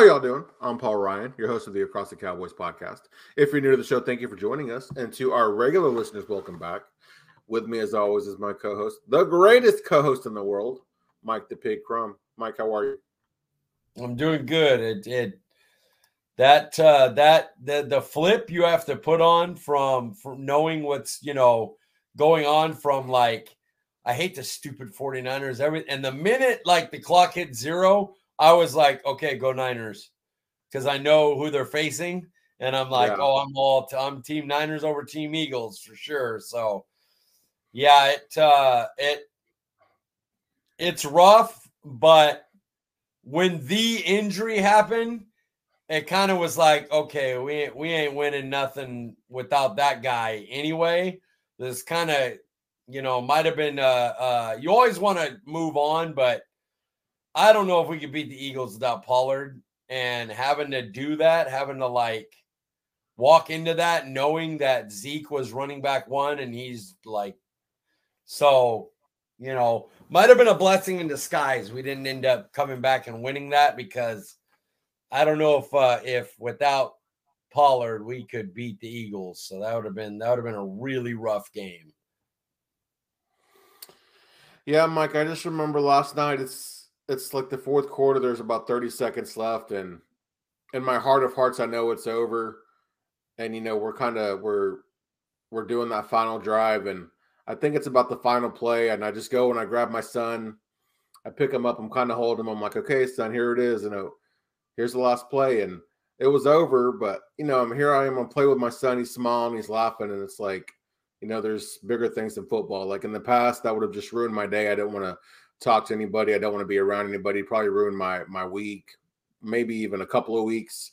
How y'all doing? I'm Paul Ryan, your host of the Across the Cowboys podcast. If you're new to the show, thank you for joining us. And to our regular listeners, welcome back. With me, as always, is my co-host, the greatest co-host in the world, Mike the Pig Crumb. Mike, how are you? I'm doing good. It, it that uh, that the the flip you have to put on from from knowing what's you know going on from like I hate the stupid 49ers every and the minute like the clock hit zero I was like, okay, go Niners, because I know who they're facing, and I'm like, yeah. oh, I'm all t- I'm Team Niners over Team Eagles for sure. So, yeah, it uh, it it's rough, but when the injury happened, it kind of was like, okay, we ain't, we ain't winning nothing without that guy anyway. This kind of, you know, might have been. Uh, uh, you always want to move on, but I don't know if we could beat the Eagles without Pollard and having to do that, having to like walk into that knowing that Zeke was running back one and he's like, so, you know, might have been a blessing in disguise. We didn't end up coming back and winning that because I don't know if, uh, if without Pollard we could beat the Eagles. So that would have been, that would have been a really rough game. Yeah, Mike, I just remember last night. It's, it's like the fourth quarter. There's about 30 seconds left, and in my heart of hearts, I know it's over. And you know, we're kind of we're we're doing that final drive, and I think it's about the final play. And I just go and I grab my son. I pick him up. I'm kind of holding him. I'm like, okay, son, here it is. You know, here's the last play, and it was over. But you know, I'm here. I am. I'm play with my son. He's smiling. He's laughing, and it's like, you know, there's bigger things than football. Like in the past, that would have just ruined my day. I didn't want to talk to anybody. I don't want to be around anybody. Probably ruin my my week, maybe even a couple of weeks.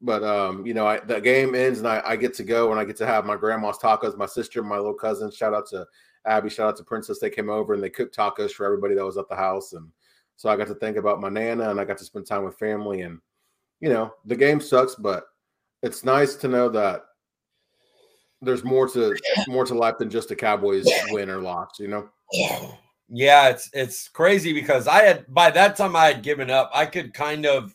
But um, you know, I, the game ends and I, I get to go and I get to have my grandma's tacos. My sister, my little cousin. Shout out to Abby. Shout out to Princess. They came over and they cooked tacos for everybody that was at the house, and so I got to think about my nana and I got to spend time with family. And you know, the game sucks, but it's nice to know that there's more to more to life than just a Cowboys win or loss. You know. Yeah, it's it's crazy because I had by that time I had given up. I could kind of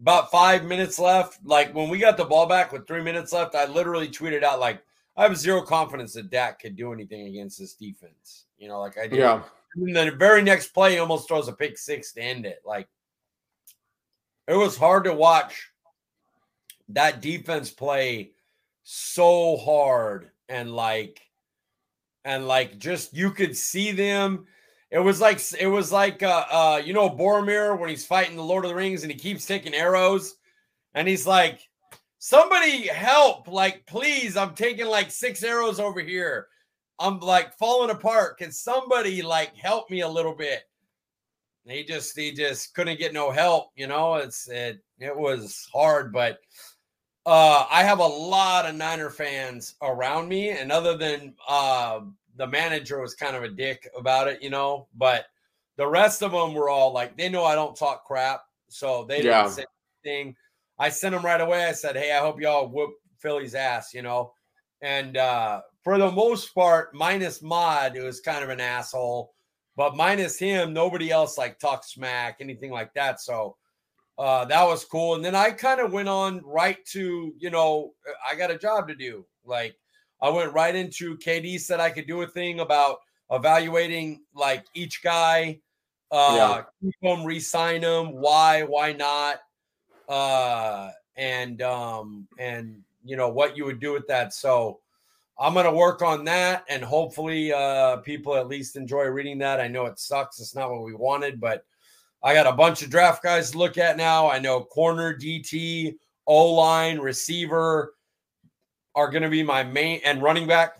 about five minutes left. Like when we got the ball back with three minutes left, I literally tweeted out like I have zero confidence that Dak could do anything against this defense. You know, like I did. Yeah. And the very next play, he almost throws a pick six to end it. Like it was hard to watch that defense play so hard and like and like just you could see them. It was like it was like uh, uh you know Boromir when he's fighting the Lord of the Rings and he keeps taking arrows, and he's like, "Somebody help! Like, please! I'm taking like six arrows over here. I'm like falling apart. Can somebody like help me a little bit?" And he just he just couldn't get no help. You know, it's it it was hard, but uh, I have a lot of Niner fans around me, and other than uh, the manager was kind of a dick about it, you know, but the rest of them were all like, they know I don't talk crap, so they didn't say anything. I sent them right away. I said, "Hey, I hope y'all whoop Philly's ass," you know, and uh, for the most part, minus Mod, it was kind of an asshole, but minus him, nobody else like talk smack, anything like that. So uh, that was cool. And then I kind of went on right to, you know, I got a job to do. Like I went right into KD said I could do a thing about evaluating like each guy, uh, yeah. keep them, resign them, why, why not, uh, and um, and you know what you would do with that. So I'm gonna work on that, and hopefully, uh, people at least enjoy reading that. I know it sucks; it's not what we wanted, but I got a bunch of draft guys to look at now. I know corner, DT, O line, receiver are going to be my main, and running back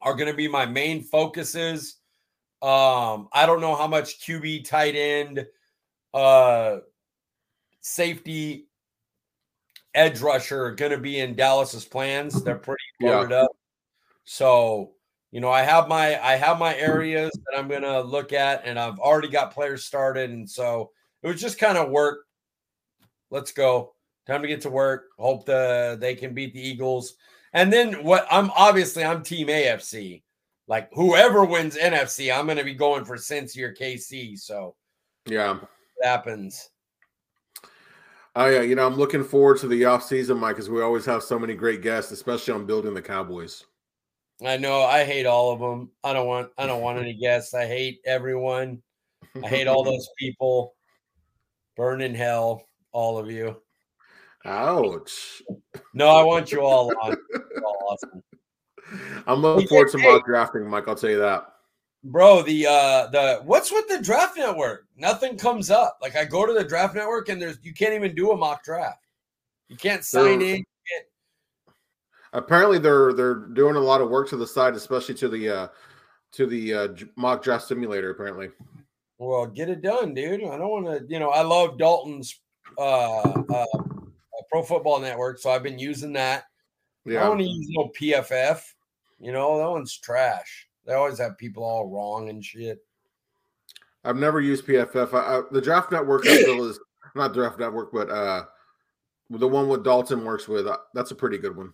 are going to be my main focuses. Um, I don't know how much QB, tight end, uh, safety, edge rusher are going to be in Dallas's plans. They're pretty loaded yeah. up. So you know, I have my I have my areas that I'm gonna look at, and I've already got players started, and so it was just kind of work. Let's go. Time to get to work. Hope the they can beat the Eagles. And then what I'm obviously I'm team AFC. Like whoever wins NFC, I'm gonna be going for Cincy or KC. So yeah, happens. Oh yeah, you know I'm looking forward to the off season, Mike, because we always have so many great guests, especially on building the Cowboys. I know I hate all of them. I don't want I don't want any guests. I hate everyone. I hate all those people. Burn in hell, all of you. Ouch. No, I want you all on. All awesome. I'm looking forward to mock drafting, Mike. I'll tell you that. Bro, the uh the what's with the draft network? Nothing comes up. Like I go to the draft network and there's you can't even do a mock draft. You can't sign they're, in. Apparently they're they're doing a lot of work to the side, especially to the uh to the uh mock draft simulator, apparently. Well, get it done, dude. I don't want to, you know, I love Dalton's uh, uh Pro Football Network, so I've been using that. Yeah. I want to use no PFF. You know, that one's trash. They always have people all wrong and shit. I've never used PFF. I, I, the Draft Network I feel is not Draft Network, but uh, the one with Dalton works with. Uh, that's a pretty good one.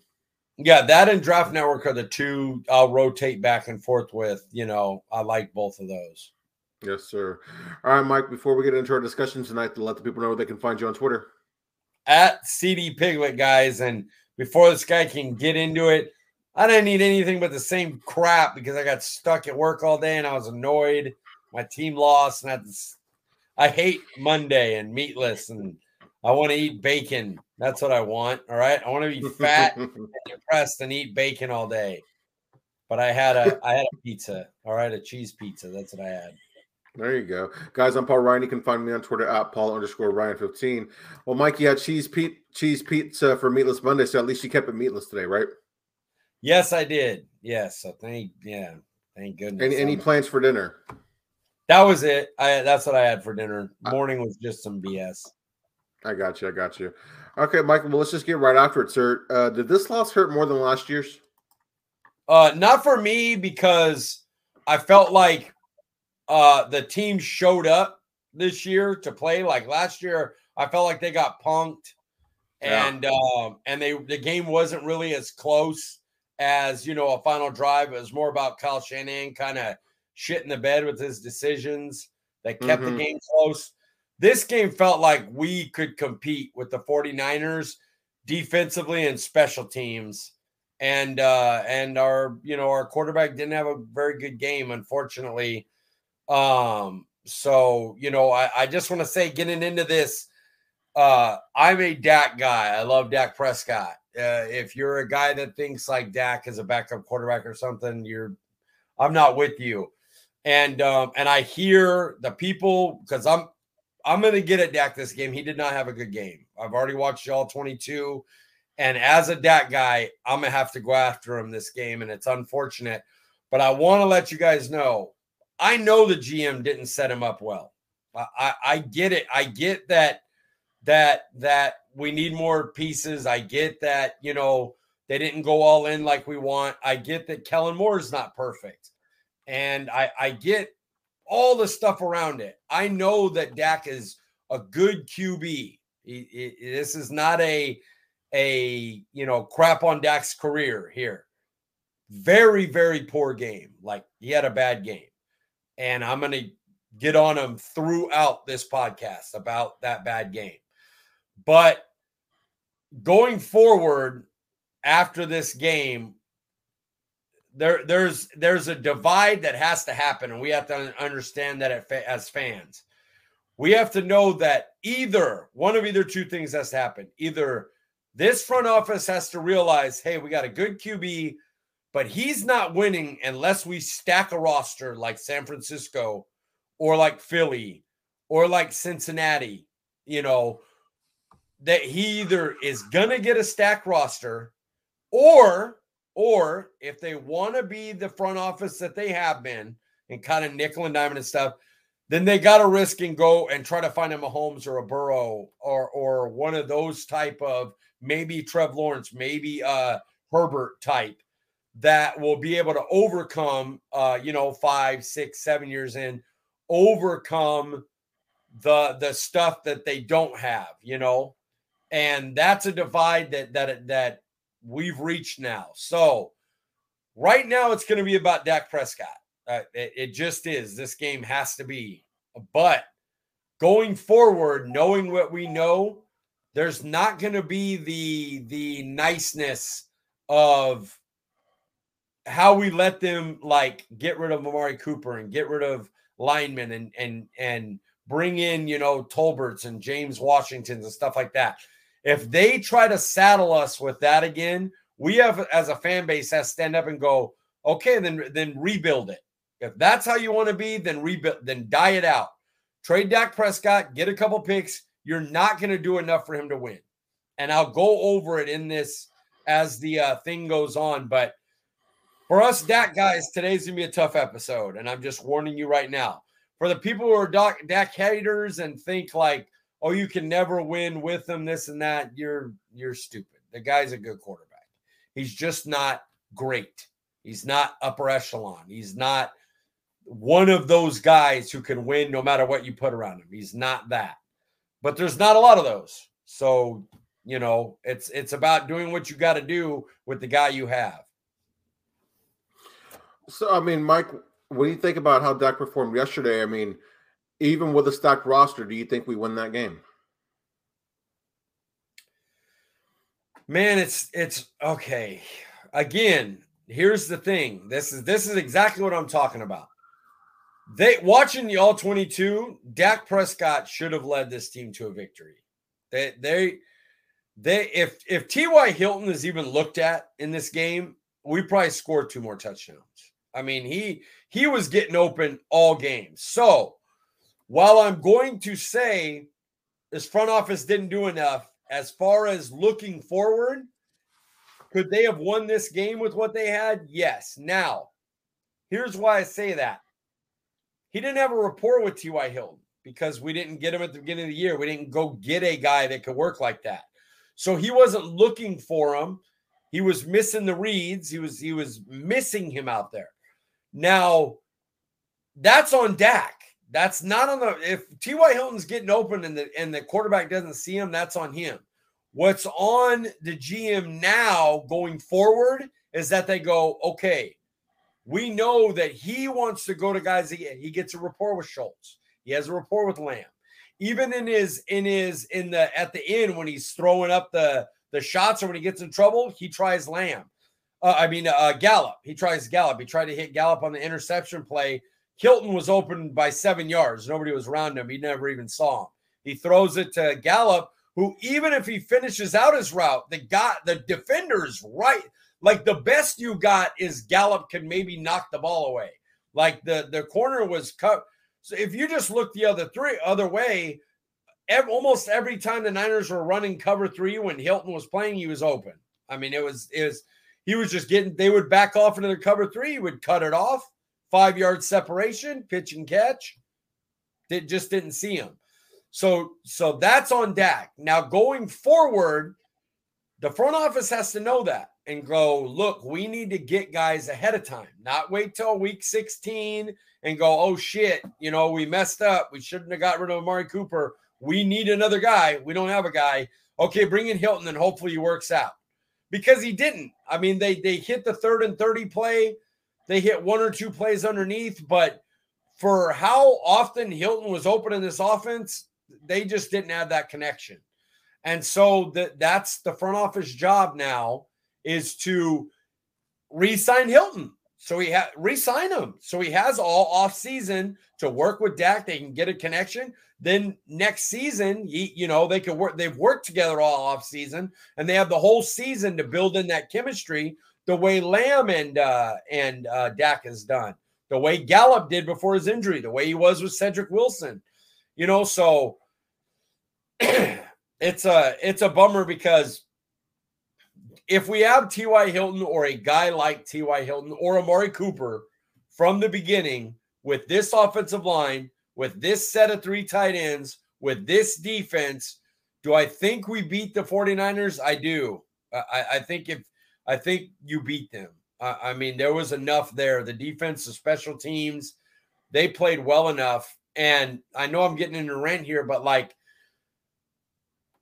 Yeah, that and Draft Network are the two I'll rotate back and forth with. You know, I like both of those. Yes, sir. All right, Mike. Before we get into our discussion tonight, to let the people know where they can find you on Twitter at CD Piglet, guys. And before this guy can get into it, I didn't need anything but the same crap because I got stuck at work all day and I was annoyed. My team lost, and I, I hate Monday and meatless, and I want to eat bacon. That's what I want. All right, I want to be fat and depressed and eat bacon all day. But I had a I had a pizza. All right, a cheese pizza. That's what I had. There you go. Guys, I'm Paul Ryan. You can find me on Twitter at Paul underscore Ryan15. Well, Mike, you had cheese pe- cheese pizza for Meatless Monday, so at least you kept it meatless today, right? Yes, I did. Yes. So thank yeah. Thank goodness. Any, any plans for dinner? That was it. I that's what I had for dinner. Morning was just some BS. I got you. I got you. Okay, Michael. Well, let's just get right after it, sir. Uh, did this loss hurt more than last year's? Uh, not for me because I felt like uh, the team showed up this year to play. Like last year, I felt like they got punked, and yeah. um, and they the game wasn't really as close as you know a final drive. It was more about Kyle Shanahan kind of shit in the bed with his decisions that kept mm-hmm. the game close. This game felt like we could compete with the 49ers defensively and special teams. And uh and our you know our quarterback didn't have a very good game, unfortunately. Um, so you know, I, I just want to say, getting into this, uh, I'm a Dak guy. I love Dak Prescott. Uh, if you're a guy that thinks like Dak is a backup quarterback or something, you're I'm not with you. And um, and I hear the people because I'm I'm gonna get at Dak this game. He did not have a good game. I've already watched y'all 22. And as a Dak guy, I'm gonna have to go after him this game, and it's unfortunate. But I want to let you guys know I know the GM didn't set him up well. I, I, I get it. I get that that that we need more pieces. I get that, you know, they didn't go all in like we want. I get that Kellen Moore is not perfect. And I, I get all the stuff around it. I know that Dak is a good QB. He, he, this is not a a you know crap on Dak's career here. Very very poor game. Like he had a bad game and I'm to get on him throughout this podcast about that bad game. But going forward after this game, there there's there's a divide that has to happen, and we have to understand that as fans. We have to know that either one of either two things has to happen. Either this front office has to realize, hey, we got a good QB but he's not winning unless we stack a roster like San Francisco or like Philly or like Cincinnati, you know, that he either is to get a stack roster or or if they want to be the front office that they have been and kind of nickel and diamond and stuff, then they got to risk and go and try to find a Mahomes or a Burrow or or one of those type of maybe Trev Lawrence, maybe uh Herbert type that will be able to overcome, uh, you know, five, six, seven years in, overcome the the stuff that they don't have, you know, and that's a divide that that that we've reached now. So right now, it's going to be about Dak Prescott. Uh, it, it just is. This game has to be, but going forward, knowing what we know, there's not going to be the the niceness of how we let them like get rid of Amari Cooper and get rid of linemen and and and bring in you know Tolberts and James Washingtons and stuff like that. If they try to saddle us with that again, we have as a fan base has to stand up and go, okay, then then rebuild it. If that's how you want to be, then rebuild, then die it out. Trade Dak Prescott, get a couple picks. You're not going to do enough for him to win. And I'll go over it in this as the uh, thing goes on. But for us Dak guys, today's gonna be a tough episode, and I'm just warning you right now. For the people who are Dak haters and think like, oh, you can never win with him, this and that, you're you're stupid. The guy's a good quarterback. He's just not great. He's not upper echelon. He's not one of those guys who can win no matter what you put around him. He's not that. But there's not a lot of those. So, you know, it's it's about doing what you got to do with the guy you have. So, I mean, Mike, what do you think about how Dak performed yesterday? I mean, even with a stacked roster, do you think we win that game? Man, it's it's okay. Again, here's the thing. This is this is exactly what I'm talking about. They watching the all 22, Dak Prescott should have led this team to a victory. They they they if if T.Y. Hilton is even looked at in this game, we probably scored two more touchdowns. I mean, he he was getting open all games. So while I'm going to say this front office didn't do enough as far as looking forward, could they have won this game with what they had? Yes. Now, here's why I say that. He didn't have a rapport with T.Y. Hilton because we didn't get him at the beginning of the year. We didn't go get a guy that could work like that. So he wasn't looking for him. He was missing the reads. He was he was missing him out there. Now, that's on Dak. That's not on the if T.Y. Hilton's getting open and the and the quarterback doesn't see him, that's on him. What's on the GM now going forward is that they go, okay, we know that he wants to go to guys. He, he gets a rapport with Schultz. He has a rapport with Lamb. Even in his in his in the at the end when he's throwing up the the shots or when he gets in trouble, he tries Lamb. Uh, I mean, uh, Gallup. He tries Gallup. He tried to hit Gallup on the interception play. Hilton was open by seven yards. Nobody was around him. He never even saw him. He throws it to Gallup, who even if he finishes out his route, the got the defender's right. Like the best you got is Gallup can maybe knock the ball away. Like the the corner was cut. So if you just look the other three other way, every, almost every time the Niners were running cover three when Hilton was playing, he was open. I mean, it was was he was just getting, they would back off into their cover three. He would cut it off, five yard separation, pitch and catch. They just didn't see him. So, so that's on Dak. Now going forward, the front office has to know that and go, look, we need to get guys ahead of time, not wait till week 16 and go, oh shit, you know, we messed up. We shouldn't have got rid of Amari Cooper. We need another guy. We don't have a guy. Okay, bring in Hilton and hopefully he works out because he didn't. I mean, they they hit the third and 30 play, they hit one or two plays underneath, but for how often Hilton was open in this offense, they just didn't have that connection. And so that that's the front office job now is to re-sign Hilton. So he had re-sign him. So he has all off season to work with Dak. They can get a connection. Then next season, you, you know, they could work, they've worked together all off season and they have the whole season to build in that chemistry the way Lamb and uh and uh Dak has done, the way Gallup did before his injury, the way he was with Cedric Wilson. You know, so it's a it's a bummer because if we have T.Y. Hilton or a guy like T.Y. Hilton or Amari Cooper from the beginning with this offensive line, with this set of three tight ends, with this defense, do I think we beat the 49ers? I do. I, I think if I think you beat them. I, I mean, there was enough there. The defense, the special teams, they played well enough. And I know I'm getting into a rant here, but like,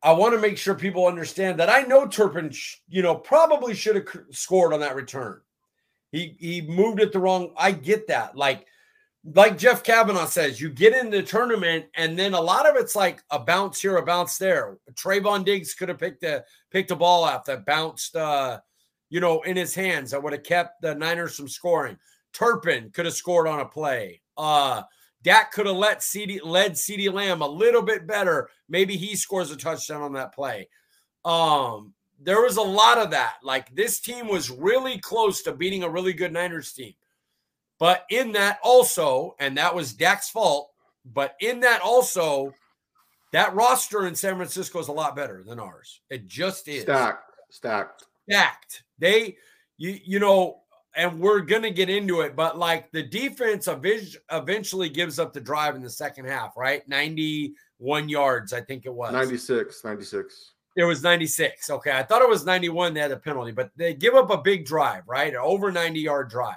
I want to make sure people understand that I know Turpin, you know, probably should have scored on that return. He he moved it the wrong. I get that. Like like Jeff Kavanaugh says, you get in the tournament, and then a lot of it's like a bounce here, a bounce there. Trevon Diggs could have picked a picked a ball out that bounced, uh, you know, in his hands that would have kept the Niners from scoring. Turpin could have scored on a play. Uh, Dak could have let CD led CeeDee Lamb a little bit better. Maybe he scores a touchdown on that play. Um, there was a lot of that. Like this team was really close to beating a really good Niners team. But in that also, and that was Dak's fault, but in that also, that roster in San Francisco is a lot better than ours. It just is. Stacked. Stacked. Stacked. They, you, you know, and we're gonna get into it, but like the defense eventually gives up the drive in the second half, right? 91 yards, I think it was. 96, 96. It was 96. Okay. I thought it was 91. They had a penalty, but they give up a big drive, right? An over 90 yard drive.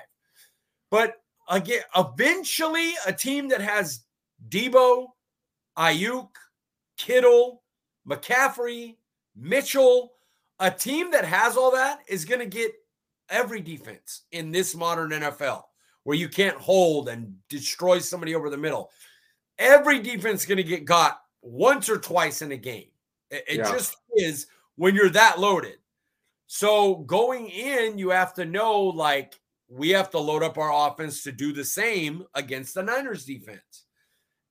But again, eventually, a team that has Deebo, Aiyuk, Kittle, McCaffrey, Mitchell, a team that has all that is going to get every defense in this modern NFL where you can't hold and destroy somebody over the middle. Every defense is going to get got once or twice in a game. It, it yeah. just is when you're that loaded. So going in, you have to know like we have to load up our offense to do the same against the Niners defense.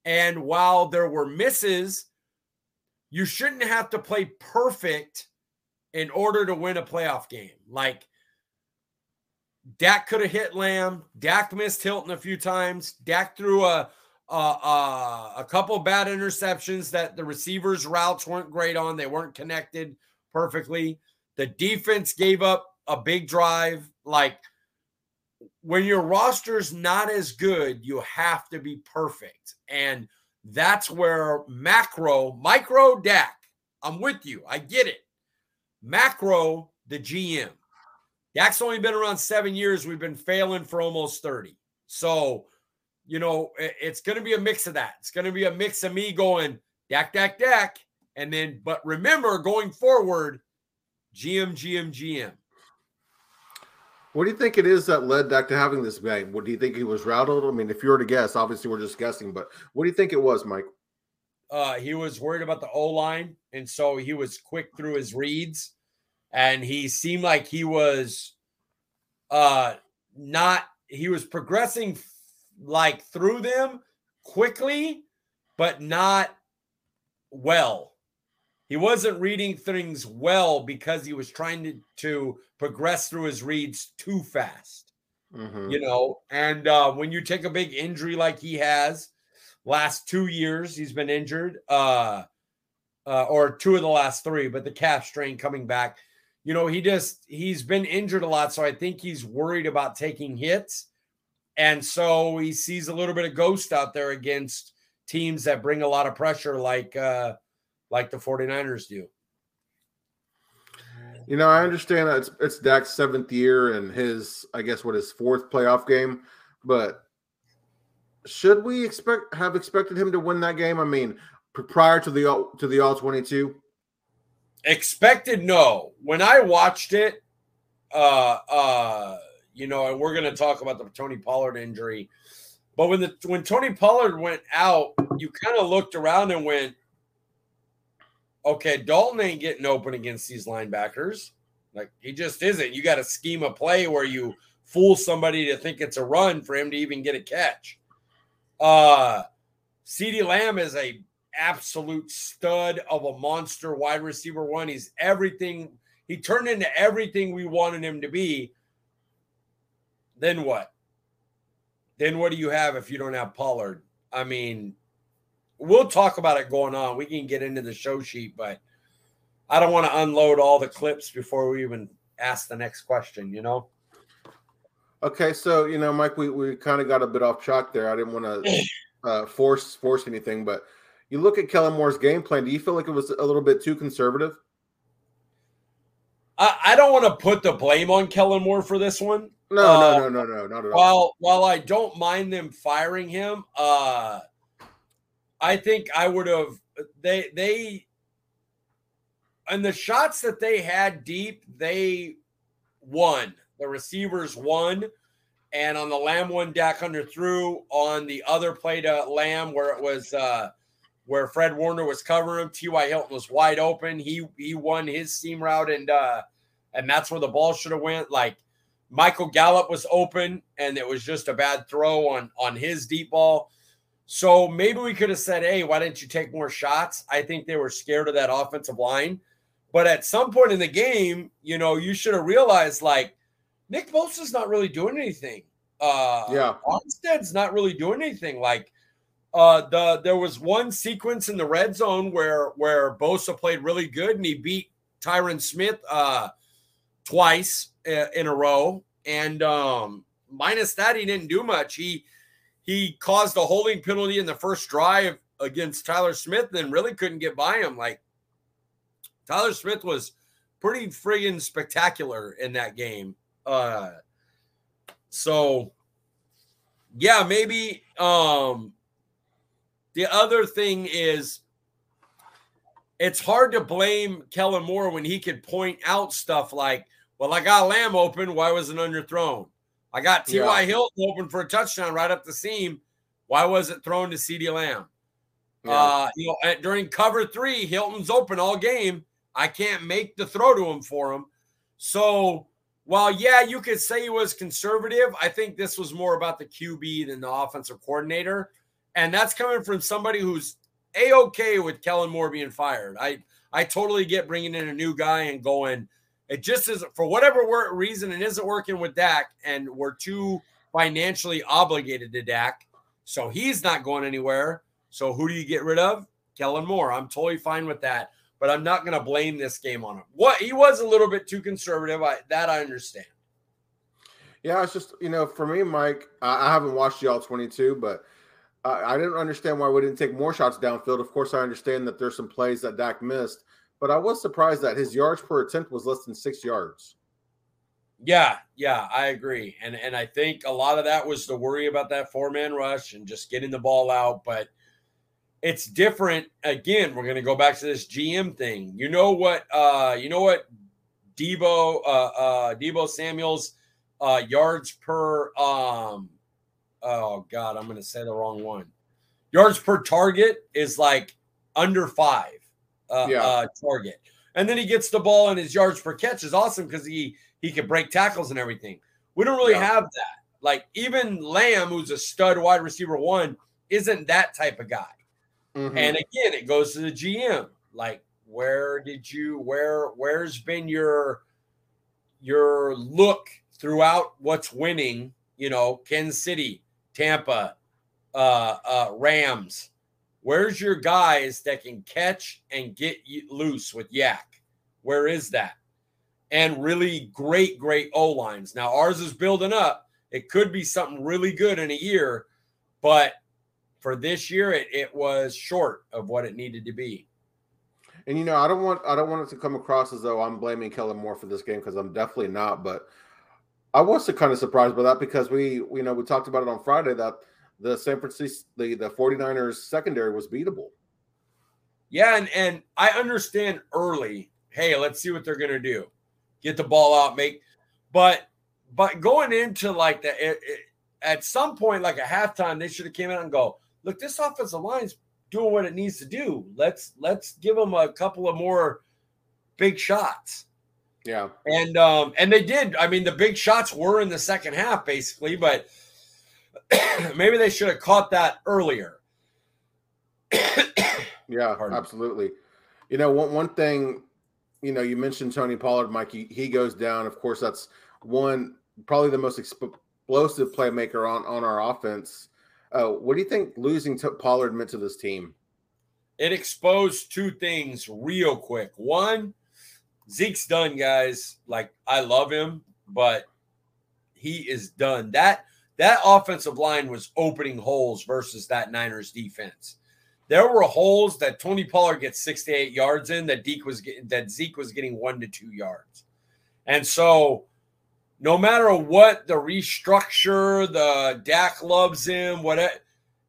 And while there were misses, you shouldn't have to play perfect in order to win a playoff game. Like Dak could have hit Lamb. Dak missed Hilton a few times. Dak threw a a, a, a couple bad interceptions that the receivers' routes weren't great on. They weren't connected perfectly. The defense gave up a big drive. Like when your roster's not as good, you have to be perfect. And that's where macro, micro Dak, I'm with you. I get it. Macro, the GM. Dak's only been around seven years. We've been failing for almost 30. So, you know, it's going to be a mix of that. It's going to be a mix of me going Dak, Dak, Dak. And then, but remember going forward, GM, GM, GM. What do you think it is that led Dak to having this game? What do you think he was rattled? I mean, if you were to guess, obviously we're just guessing, but what do you think it was, Mike? Uh, he was worried about the O line, and so he was quick through his reads, and he seemed like he was uh not he was progressing like through them quickly, but not well. He wasn't reading things well because he was trying to, to progress through his reads too fast. Mm-hmm. You know, and uh, when you take a big injury like he has, last two years he's been injured, uh, uh, or two of the last three, but the calf strain coming back. You know, he just he's been injured a lot, so I think he's worried about taking hits, and so he sees a little bit of ghost out there against teams that bring a lot of pressure, like uh, like the 49ers do. You know, I understand that it's it's Dak's seventh year and his, I guess, what his fourth playoff game, but should we expect have expected him to win that game? I mean, prior to the all to the all twenty two. Expected no. When I watched it, uh, uh, you know, and we're going to talk about the Tony Pollard injury, but when the when Tony Pollard went out, you kind of looked around and went, okay, Dalton ain't getting open against these linebackers. Like he just isn't. You got a scheme of play where you fool somebody to think it's a run for him to even get a catch. Uh CeeDee Lamb is a absolute stud of a monster wide receiver one. He's everything. He turned into everything we wanted him to be. Then what? Then what do you have if you don't have Pollard? I mean, we'll talk about it going on. We can get into the show sheet, but I don't want to unload all the clips before we even ask the next question, you know? Okay, so you know, Mike, we, we kind of got a bit off track there. I didn't want to uh, force force anything, but you look at Kellen Moore's game plan. Do you feel like it was a little bit too conservative? I, I don't want to put the blame on Kellen Moore for this one. No, uh, no, no, no, no, not at all. While while I don't mind them firing him, uh, I think I would have they they and the shots that they had deep, they won. The receivers won. and on the Lamb one, Dak underthrew. On the other play to Lamb, where it was uh, where Fred Warner was covering him, T.Y. Hilton was wide open. He he won his seam route, and uh, and that's where the ball should have went. Like Michael Gallup was open, and it was just a bad throw on on his deep ball. So maybe we could have said, "Hey, why didn't you take more shots?" I think they were scared of that offensive line. But at some point in the game, you know, you should have realized like Nick Bosa's not really doing anything. Uh yeah, Armstead's not really doing anything. Like uh the there was one sequence in the red zone where where Bosa played really good and he beat Tyron Smith uh twice in a row. And um minus that, he didn't do much. He he caused a holding penalty in the first drive against Tyler Smith, and really couldn't get by him. Like Tyler Smith was pretty friggin' spectacular in that game. Uh, so yeah, maybe um, the other thing is it's hard to blame Kellen Moore when he could point out stuff like, well, I got Lamb open. Why wasn't underthrown? I got T.Y. Yeah. Hilton open for a touchdown right up the seam. Why was it thrown to CeeDee Lamb? Yeah. Uh, you know, during cover three, Hilton's open all game. I can't make the throw to him for him. So while yeah, you could say he was conservative, I think this was more about the QB than the offensive coordinator. And that's coming from somebody who's a okay with Kellen Moore being fired. I I totally get bringing in a new guy and going. It just isn't for whatever reason it isn't working with Dak, and we're too financially obligated to Dak, so he's not going anywhere. So who do you get rid of? Kellen Moore. I'm totally fine with that but I'm not going to blame this game on him. What he was a little bit too conservative. I, that I understand. Yeah, it's just you know, for me, Mike, I, I haven't watched y'all 22, but I, I didn't understand why we didn't take more shots downfield. Of course, I understand that there's some plays that Dak missed, but I was surprised that his yards per attempt was less than six yards. Yeah, yeah, I agree, and and I think a lot of that was the worry about that four man rush and just getting the ball out, but it's different. Again, we're going to go back to this GM thing. You know what? Uh, you know what? Deebo, uh, uh, Deebo Samuel's uh, yards per. Um, oh God, I'm going to say the wrong one. Yards per target is like under five. Uh, yeah. uh, target, and then he gets the ball, and his yards per catch is awesome because he he can break tackles and everything. We don't really yeah. have that. Like even Lamb, who's a stud wide receiver one, isn't that type of guy. Mm-hmm. And again, it goes to the GM. Like, where did you where where's been your your look throughout what's winning? You know, Kansas City, Tampa, uh, uh, Rams. Where's your guys that can catch and get loose with YAC? Where is that? And really great, great O lines. Now ours is building up. It could be something really good in a year, but for this year, it, it was short of what it needed to be. And you know, I don't want I don't want it to come across as though I'm blaming Kellen Moore for this game because I'm definitely not. But I was kind of surprised by that because we, you know, we talked about it on Friday that the San Francisco the, the 49ers secondary was beatable. Yeah, and and I understand early, hey, let's see what they're gonna do. Get the ball out, make but but going into like the it, it, at some point, like a halftime, they should have came out and go, look, this offensive line's doing what it needs to do. Let's let's give them a couple of more big shots. Yeah. And um and they did. I mean, the big shots were in the second half basically, but maybe they should have caught that earlier. yeah, Pardon. absolutely. You know, one one thing, you know, you mentioned Tony Pollard, Mike, he, he goes down. Of course, that's one probably the most explosive playmaker on on our offense. Uh, what do you think losing to Pollard meant to this team? It exposed two things real quick. One, Zeke's done, guys. Like I love him, but he is done. That that offensive line was opening holes versus that Niners defense. There were holes that Tony Pollard gets 68 yards in that Zeke was getting that Zeke was getting one to two yards. And so no matter what the restructure, the Dak loves him, whatever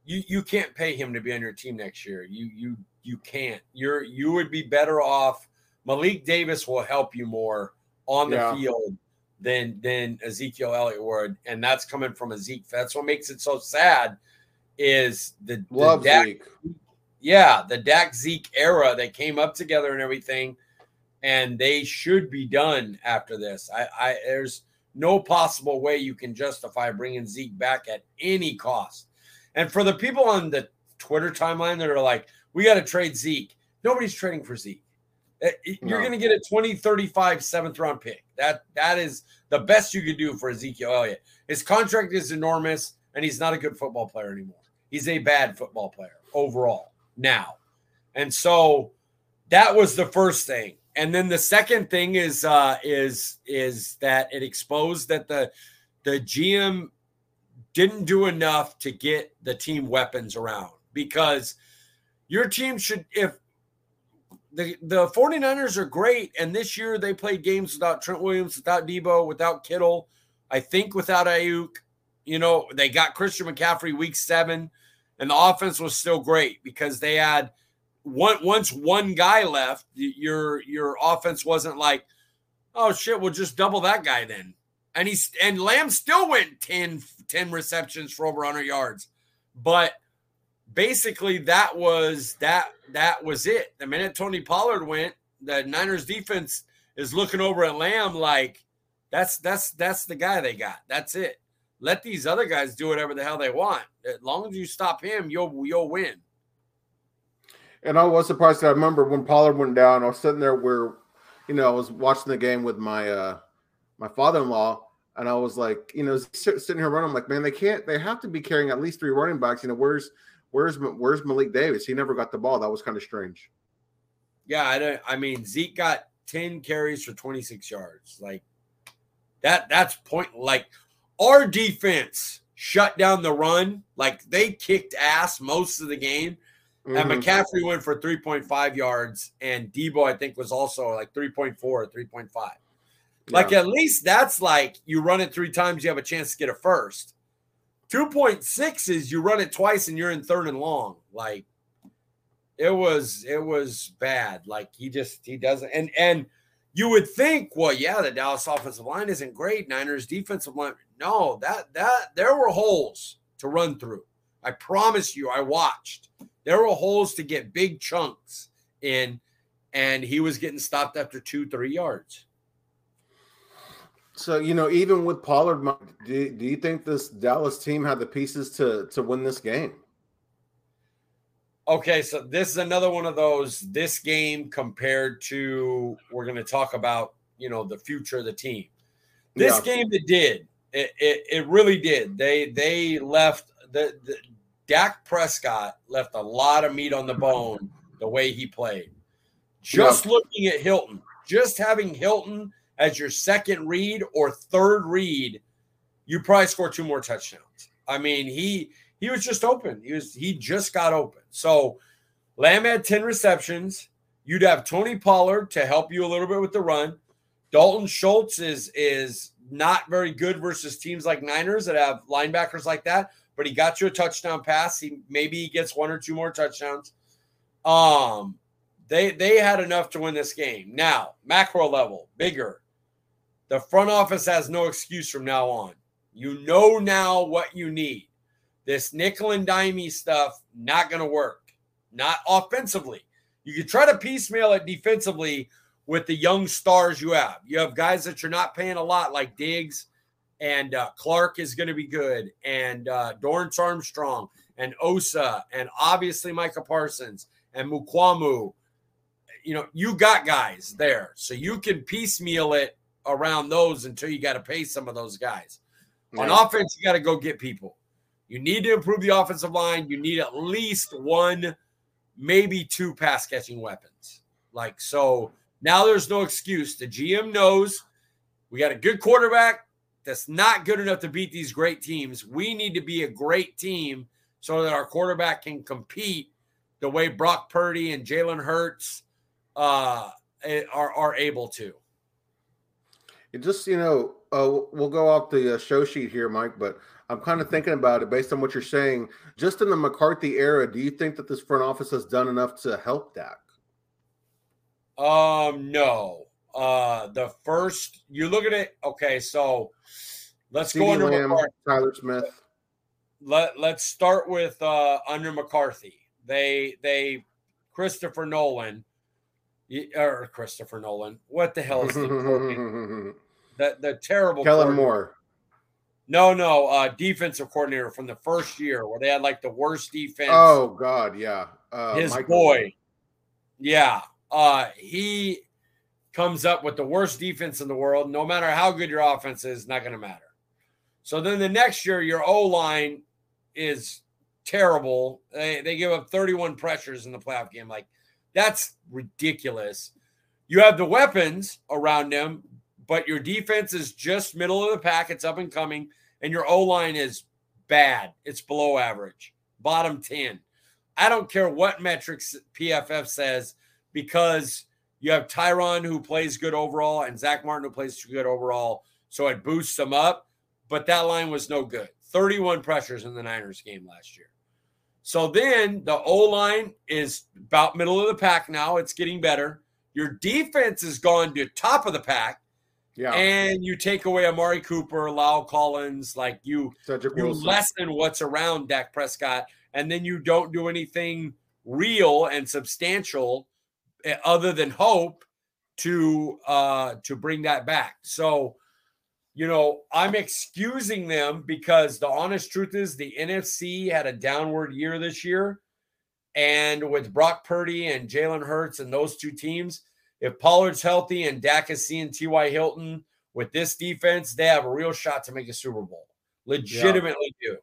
you you can't pay him to be on your team next year. You you you can't. You're you would be better off. Malik Davis will help you more on the yeah. field than than Ezekiel Elliott would, and that's coming from a Zeke. That's what makes it so sad. Is the, Love the Dak, Zeke. yeah, the Dak Zeke era. They came up together and everything, and they should be done after this. I, I there's no possible way you can justify bringing Zeke back at any cost. And for the people on the Twitter timeline that are like, we got to trade Zeke, nobody's trading for Zeke. Uh, You're No. going to get a 2035 seventh round pick. That that is the best you could do for Ezekiel Elliott. His contract is enormous, and he's not a good football player anymore. He's a bad football player overall now. And so that was the first thing. And then the second thing is uh is is that it exposed that the the GM didn't do enough to get the team weapons around because your team should if the the 49ers are great and this year they played games without Trent Williams, without Deebo, without Kittle, I think without Aiyuk. You know, they got Christian McCaffrey week 7 and the offense was still great because they had one once one guy left, your your offense wasn't like, oh shit, we'll just double that guy then. And he's and Lamb still went 10, 10 receptions for over 100 yards. But basically that was that that was it. The minute Tony Pollard went, the Niners defense is looking over at Lamb like that's that's that's the guy they got. That's it. Let these other guys do whatever the hell they want. As long as you stop him, you'll you'll win. And I was surprised. I remember when Pollard went down. I was sitting there where, you know, I was watching the game with my uh my father-in-law, and I was like, you know, sitting here running. I'm like, man, they can't. They have to be carrying at least three running backs. You know, where's where's where's Malik Davis? He never got the ball. That was kind of strange. Yeah, I don't. I mean, Zeke got ten carries for twenty six yards. Like that. That's point. Like our defense shut down the run. Like they kicked ass most of the game. And Mhm. McCaffrey went for three point five yards, and Deebo I think was also like three point four or three point five. Like Yeah. at least that's like you run it three times, you have a chance to get a first. 2.6 is you run it twice and you're in third and long. Like it was it was bad. Like he just he doesn't and and you would think, well, yeah, the Dallas offensive line isn't great. Niners defensive line. No, that that there were holes to run through. I promise you, I watched. There were holes to get big chunks in, and he was getting stopped after two, three yards. So you know, even with Pollard, do, do you think this Dallas team had the pieces to to win this game? Okay, so this is another one of those. This game compared to we're going to talk about, you know, the future of the team. This Yeah. game that did it, it, it really did. They they left the, the Dak Prescott left a lot of meat on the bone the way he played. Just looking at Hilton, just having Hilton as your second read or third read, you probably score two more touchdowns. I mean, he he was just open. He was he just got open. So Lamb had 10 receptions. You'd have Tony Pollard to help you a little bit with the run. Dalton Schultz is is not very good versus teams like Niners that have linebackers like that, but he got you a touchdown pass. He maybe he gets one or two more touchdowns. Um they they had enough to win this game. Now, macro level, bigger. The front office has no excuse from now on. You know now what you need. This nickel and dimey stuff not going to work. Not offensively. You can try to piecemeal it defensively with the young stars you have. You have guys that you're not paying a lot, like Diggs and uh, Clark is going to be good, and uh, Dorance Armstrong and Osa, and obviously Micah Parsons and Mukuamu. You know, you got guys there, so you can piecemeal it around those until you got to pay some of those guys. On offense, you got to go get people. You need to improve the offensive line. You need at least one, maybe two pass catching weapons. Like, so now there's no excuse. The GM knows we got a good quarterback that's not good enough to beat these great teams. We need to be a great team so that our quarterback can compete the way Brock Purdy and Jalen Hurts uh, eh, are, are able to. It just you know, uh, we'll go off the uh, show sheet here, Mike. But I'm kind of thinking about it based on what you're saying. Just in the McCarthy era, do you think that this front office has done enough to help Dak? Um, no. uh, the first you look at it. Okay, so let's CD go under Lamb, McCarthy. Tyler Smith. Let Let's start with uh, under McCarthy. They they Christopher Nolan or Christopher Nolan. What the hell is the Kellen the, the terrible coordinator? Moore. No, no, uh, defensive coordinator from the first year where they had like the worst defense. Oh God, yeah. Uh, his Michael. boy. Yeah. Uh he comes up with the worst defense in the world. No matter how good your offense is, not gonna matter. So then the next year, your O line is terrible. They, they give up 31 pressures in the playoff game. Like that's ridiculous. You have the weapons around them, but your defense is just middle of the pack. It's up and coming, and your O line is bad. It's below average, bottom 10. I don't care what metrics PFF says because you have Tyron who plays good overall and Zach Martin who plays good overall. So it boosts them up, but that line was no good. 31 pressures in the Niners game last year. So then the O line is about middle of the pack now. It's getting better. Your defense has gone to top of the pack, Yeah, and you take away Amari Cooper, La'el Collins, like you you lessen what's around Dak Prescott, and then you don't do anything real and substantial eh, other than hope to uh to bring that back. So, you know, I'm excusing them because the honest truth is the NFC had a downward year this year. And with Brock Purdy and Jalen Hurts and those two teams, if Pollard's healthy and Dak is seeing T.Y. Hilton with this defense, they have a real shot to make a Super Bowl. Legitimately do.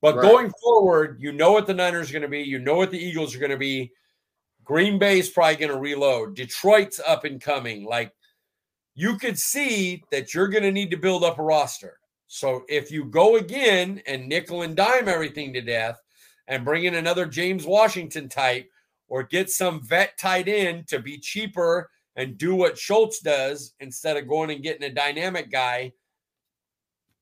But Right. going forward, you know what the Niners are going to be. You know what the Eagles are going to be. Green Bay's probably going to reload. Detroit's up and coming. Like you could see that you're going to need to build up a roster. So if you go again and nickel and dime everything to death and bring in another James Washington type or get some vet tight end to be cheaper and do what Schultz does instead of going and getting a dynamic guy,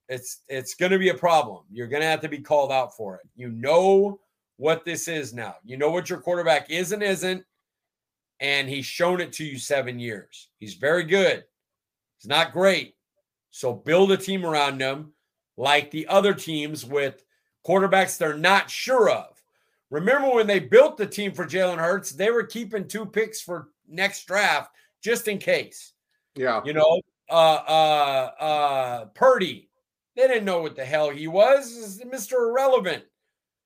it's it's going to be a problem. You're going to have to be called out for it. You know what this is now. You know what your quarterback is and isn't, and he's shown it to you seven years. He's very good. He's not great. So build a team around him, like the other teams with quarterbacks they're not sure of. Remember when they built the team for Jalen Hurts, they were keeping two picks for next draft just in case. Yeah, You know, uh uh uh Purdy. They didn't know what the hell he was. Mr. Irrelevant.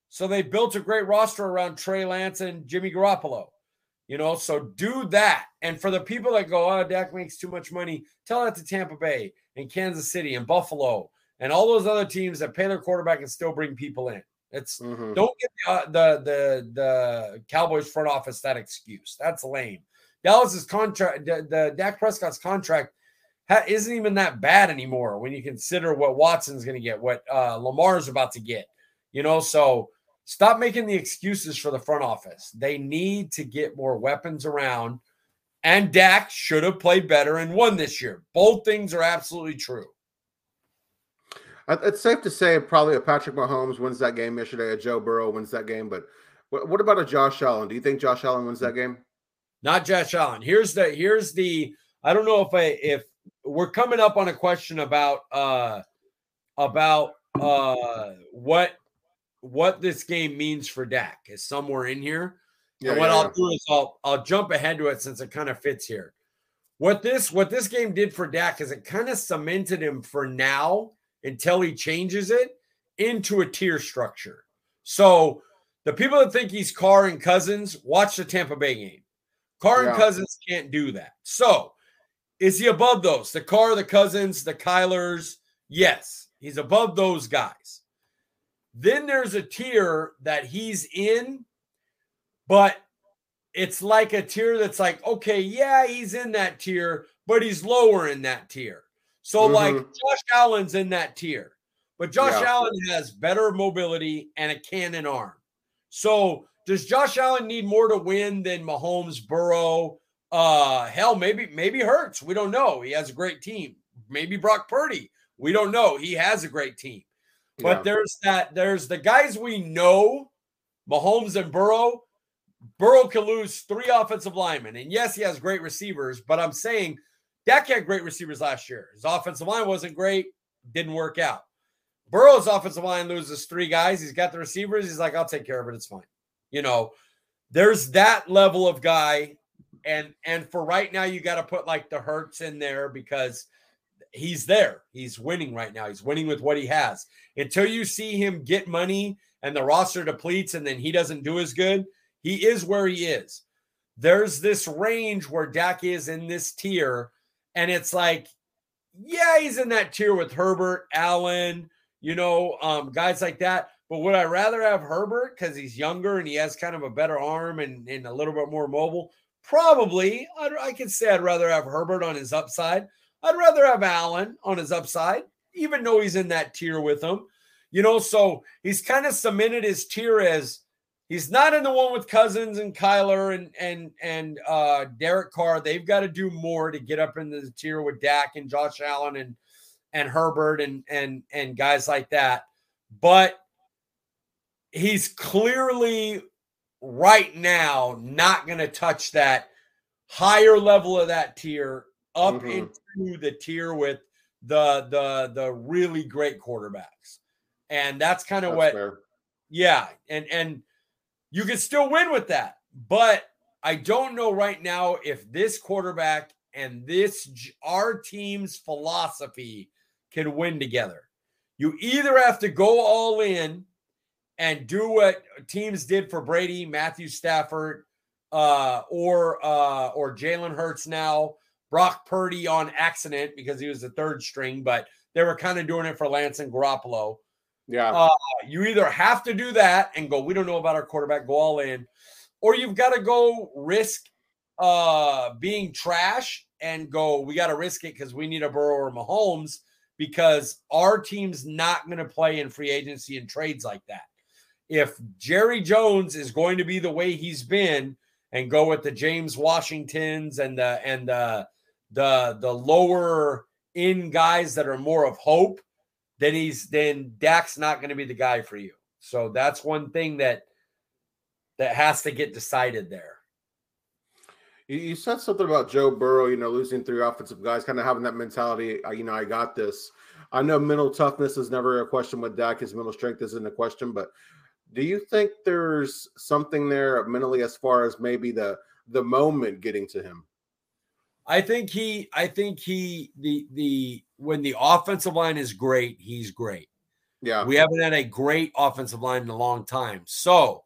So they built a great roster around Trey Lance and Jimmy Garoppolo. You know, so do that. And for the people that go, oh, Dak makes too much money, tell that to Tampa Bay and Kansas City and Buffalo and all those other teams that pay their quarterback and still bring people in. It's Mhm. don't give uh, the the the Cowboys front office that excuse. That's lame. Dallas's contract, the, the Dak Prescott's contract, ha- isn't even that bad anymore when you consider what Watson's going to get, what uh, Lamar's about to get. You know, so stop making the excuses for the front office. They need to get more weapons around, and Dak should have played better and won this year. Both things are absolutely true. It's safe to say probably a Patrick Mahomes wins that game yesterday. A Joe Burrow wins that game. But what, what about a Josh Allen? Do you think Josh Allen wins that game? not Josh Allen. Here's the here's the I don't know if I if we're coming up on a question about uh about uh what what this game means for Dak is somewhere in here. and what I'll do is I'll I'll jump ahead to it since it kind of fits here. What this what this game did for Dak is it kind of cemented him for now until he changes it into a tier structure. So the people that think he's Carr and Cousins watch the Tampa Bay game. Carr Yeah. and Cousins can't do that. So is he above those? The Carr, the Cousins, the Kylers? Yes, he's above those guys. Then there's a tier that he's in, but it's like a tier that's like, okay, yeah, he's in that tier, but he's lower in that tier. So, like, Mhm. Josh Allen's in that tier, but Josh Yeah. Allen has better mobility and a cannon arm. So, does Josh Allen need more to win than Mahomes, Burrow? Uh, hell, maybe maybe Hurts. We don't know. He has a great team. Maybe Brock Purdy. We don't know. He has a great team. But Yeah. there's that. There's the guys we know, Mahomes and Burrow. Burrow can lose three offensive linemen, and yes, he has great receivers. But I'm saying Dak had great receivers last year. His offensive line wasn't great, didn't work out. Burrow's offensive line loses three guys. He's got the receivers. He's like, I'll take care of it. It's fine. You know, there's that level of guy. And and for right now, you got to put like the Hurts in there because he's there. He's winning right now. He's winning with what he has. Until you see him get money and the roster depletes and then he doesn't do as good, he is where he is. There's this range where Dak is in this tier. And it's like, yeah, he's in that tier with Herbert, Allen, you know, um, guys like that. But would I rather have Herbert because he's younger and he has kind of a better arm and, and a little bit more mobile? Probably. I'd, I could say I'd rather have Herbert on his upside. I'd rather have Allen on his upside, even though he's in that tier with him. You know, so he's kind of cemented his tier as he's not in the one with Cousins and Kyler and and and uh Derek Carr. They've got to do more to get up into the tier with Dak and Josh Allen and and Herbert and and and guys like that. But he's clearly right now not going to touch that higher level of that tier up mm-hmm. into the tier with the the the really great quarterbacks. And that's kind of what fair. yeah, and and you can still win with that. But I don't know right now if this quarterback and this our team's philosophy can win together. You either have to go all in and do what teams did for Brady, Matthew Stafford, uh, or uh, or Jalen Hurts now, Brock Purdy on accident because he was the third string, but they were kind of doing it for Lance and Garoppolo. Yeah. Uh, you either have to do that and go, we don't know about our quarterback, go all in, or you've got to go risk uh being trash and go, we got to risk it because we need a Burrow or Mahomes because our team's not going to play in free agency and trades like that. If Jerry Jones is going to be the way he's been and go with the James Washingtons and the and the the the lower in guys that are more of hope, then he's then Dak's not going to be the guy for you. So that's one thing that that has to get decided there. You said something about Joe Burrow, you know, losing three offensive guys, kind of having that mentality. Uh, you know, I got this. I know mental toughness is never a question with Dak. His mental strength isn't a question, but do you think there's something there mentally as far as maybe the the moment getting to him? I think he, I think he, the the when the offensive line is great, he's great. Yeah, we haven't had a great offensive line in a long time. So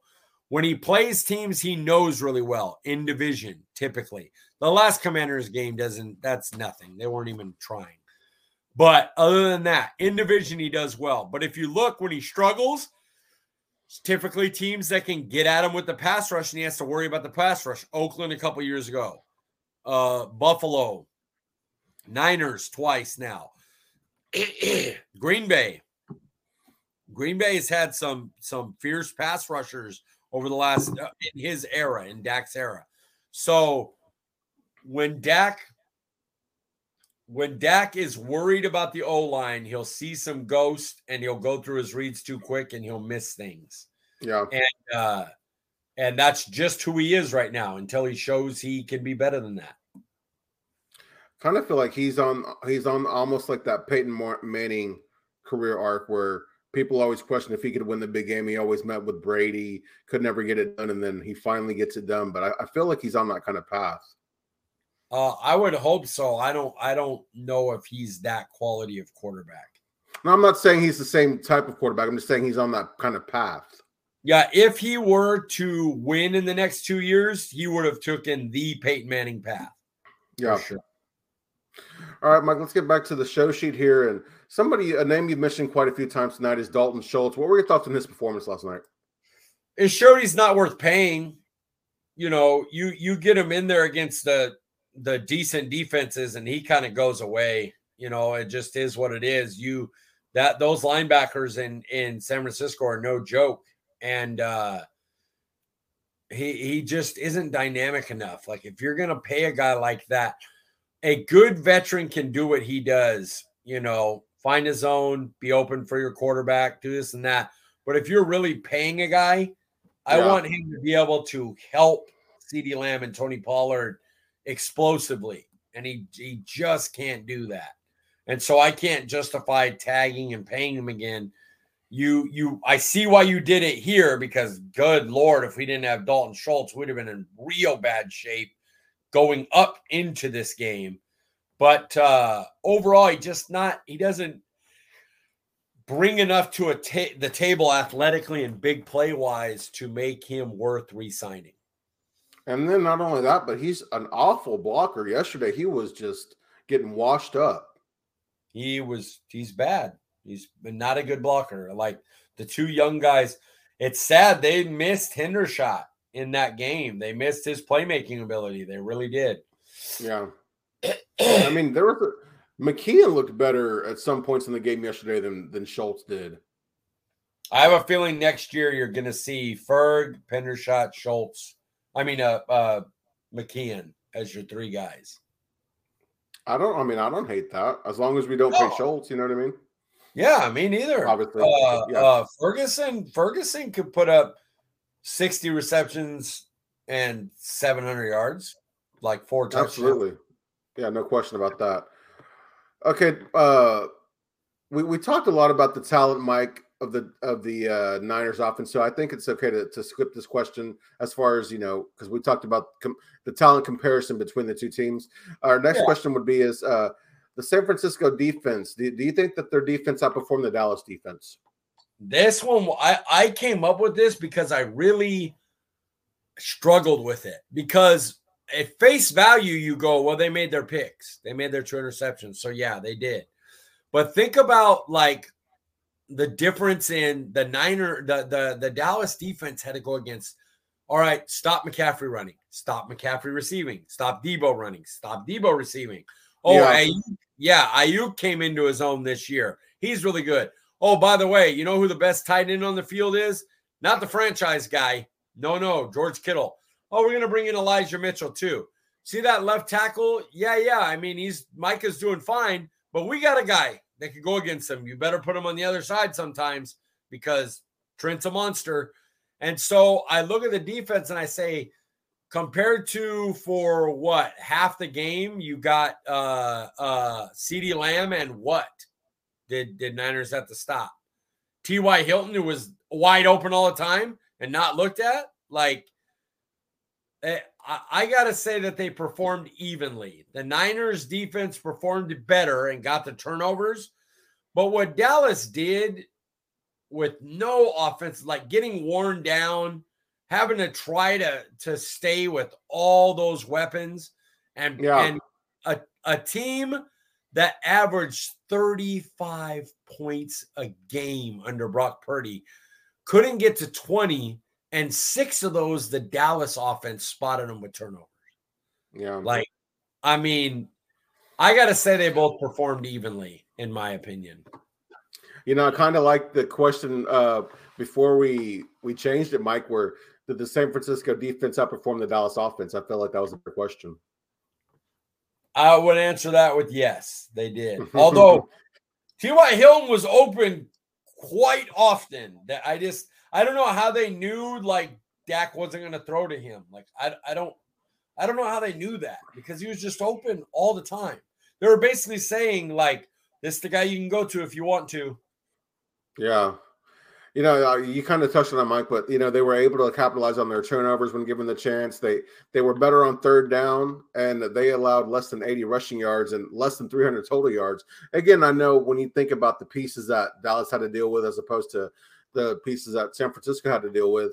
when he plays teams he knows really well in division, typically. The last Commanders game doesn't, that's nothing. They weren't even trying. But other than that, in division, he does well. But if you look when he struggles, it's typically teams that can get at him with the pass rush, and he has to worry about the pass rush. Oakland a couple years ago, uh, Buffalo, Niners twice now, Green Bay. Green Bay has had some some fierce pass rushers over the last uh, in his era, in Dak's era. So when Dak when Dak is worried about the O line, he'll see some ghost and he'll go through his reads too quick and he'll miss things. Yeah. And uh and that's just who he is right now until he shows he can be better than that. Kind of feel like he's on he's on almost like that Peyton Manning career arc where people always question if he could win the big game. He always met with Brady, could never get it done, and then he finally gets it done. But I, I feel like he's on that kind of path. Uh, I would hope so. I don't. I don't know if he's that quality of quarterback. No, I'm not saying he's the same type of quarterback. I'm just saying he's on that kind of path. Yeah, if he were to win in the next two years, he would have taken the Peyton Manning path. Yeah, sure. All right, Mike. Let's get back to the show sheet here. And somebody, a name you've mentioned quite a few times tonight is Dalton Schultz. What were your thoughts on his performance last night? It showed he's not worth paying. You know, you you get him in there against the the decent defenses, and he kind of goes away. You know, it just is what it is. You that those linebackers in in San Francisco are no joke, and uh he he just isn't dynamic enough. Like if you're gonna pay a guy like that, a good veteran can do what he does. You know, find his own, be open for your quarterback, do this and that. But if you're really paying a guy, yeah. I want him to be able to help CeeDee Lamb and Tony Pollard explosively. and he he just can't do that. And so I can't justify tagging and paying him again. You you I see why you did it here because good lord, if we didn't have Dalton Schultz, we'd have been in real bad shape going up into this game. But uh overall, he just not he doesn't bring enough to a ta- the table athletically and big play wise to make him worth re-signing. And then not only that, but he's an awful blocker. Yesterday, he was just getting washed up. He was he's bad. He's not a good blocker. Like the two young guys, it's sad they missed Hendershot in that game. They missed his playmaking ability. They really did. Yeah. I mean, there was a McKeon looked better at some points in the game yesterday than than Schultz did. I have a feeling next year you're going to see Ferg, Hendershot, Schultz. I mean, uh, uh, McKeon as your three guys. I don't. I mean, I don't hate that as long as we don't no. pay Schultz. You know what I mean? Yeah, me neither. Obviously, uh, yeah. uh, Ferguson. Ferguson could put up sixty receptions and seven hundred yards, like four touchdowns. Absolutely. Yeah, no question about that. Okay, uh, we we talked a lot about the talent, Mike, of the of the uh, Niners offense. So I think it's okay to, to skip this question as far as you know because we talked about com- the talent comparison between the two teams. Our next yeah. question would be: Is uh, the San Francisco defense? Do, do you think that their defense outperformed the Dallas defense? This one, I I came up with this because I really struggled with it because at face value, you go, well, they made their picks, they made their two interceptions. So, yeah, they did. But think about like the difference in the Niner, the, the, the Dallas defense had to go against, all right, stop McCaffrey running, stop McCaffrey receiving, stop Deebo running, stop Deebo receiving. Oh, yeah, Aiyuk, yeah, Aiyuk came into his own this year. He's really good. Oh, by the way, you know who the best tight end on the field is? Not the franchise guy. No, no, George Kittle. Oh, we're going to bring in Elijah Mitchell too. See that left tackle? Yeah, yeah. I mean, he's Micah's doing fine, but we got a guy that could go against him. You better put him on the other side sometimes because Trent's a monster. And so I look at the defense and I say, compared to for what half the game, you got uh uh CeeDee Lamb and what did did Niners have to stop? T.Y. Hilton, who was wide open all the time and not looked at, like Eh, I, got to say that they performed evenly. The Niners defense performed better and got the turnovers. But what Dallas did with no offense, like getting worn down, having to try to, to stay with all those weapons, and, yeah. and a, a team that averaged 35 points a game under Brock Purdy couldn't get to 20 and six of those the Dallas offense spotted them with turnovers. Yeah. Like, I mean, I got to say they both performed evenly, in my opinion. You know, I kind of like the question uh, before we we changed it, Mike. Where did the San Francisco defense outperform the Dallas offense? I felt like that was a question. I would answer that with yes, they did. Although T.Y. Hilton was open quite often. That I just I don't know how they knew like Dak wasn't going to throw to him. Like I, I don't, I don't know how they knew that because he was just open all the time. They were basically saying like, "This is the guy you can go to if you want to." Yeah, you know, uh, you kind of touched on that, Mike, but you know they were able to capitalize on their turnovers when given the chance. They they were better on third down, and they allowed less than 80 rushing yards and less than 300 total yards. Again, I know when you think about the pieces that Dallas had to deal with as opposed to the pieces that San Francisco had to deal with.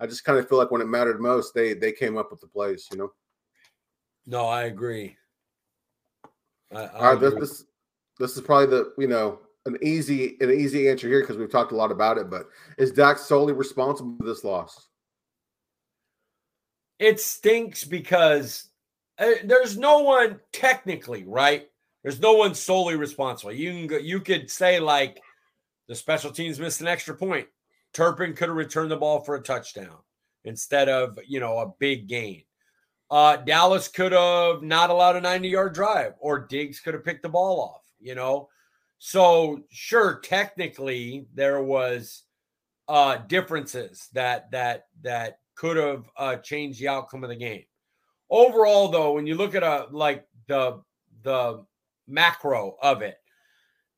I just kind of feel like when it mattered most, they they came up with the plays. You know. No, I agree. I, I All right, agree. this this is probably the you know an easy an easy answer here because we've talked a lot about it. But is Dak solely responsible for this loss? It stinks because uh, there's no one technically right. There's no one solely responsible. You can go, you could say like the special teams missed an extra point. Turpin could have returned the ball for a touchdown instead of, you know, a big gain. Uh, Dallas could have not allowed a 90 yard drive, or Diggs could have picked the ball off, you know. So sure, technically there was uh differences that that that could have uh changed the outcome of the game. Overall, though, when you look at a like the the macro of it.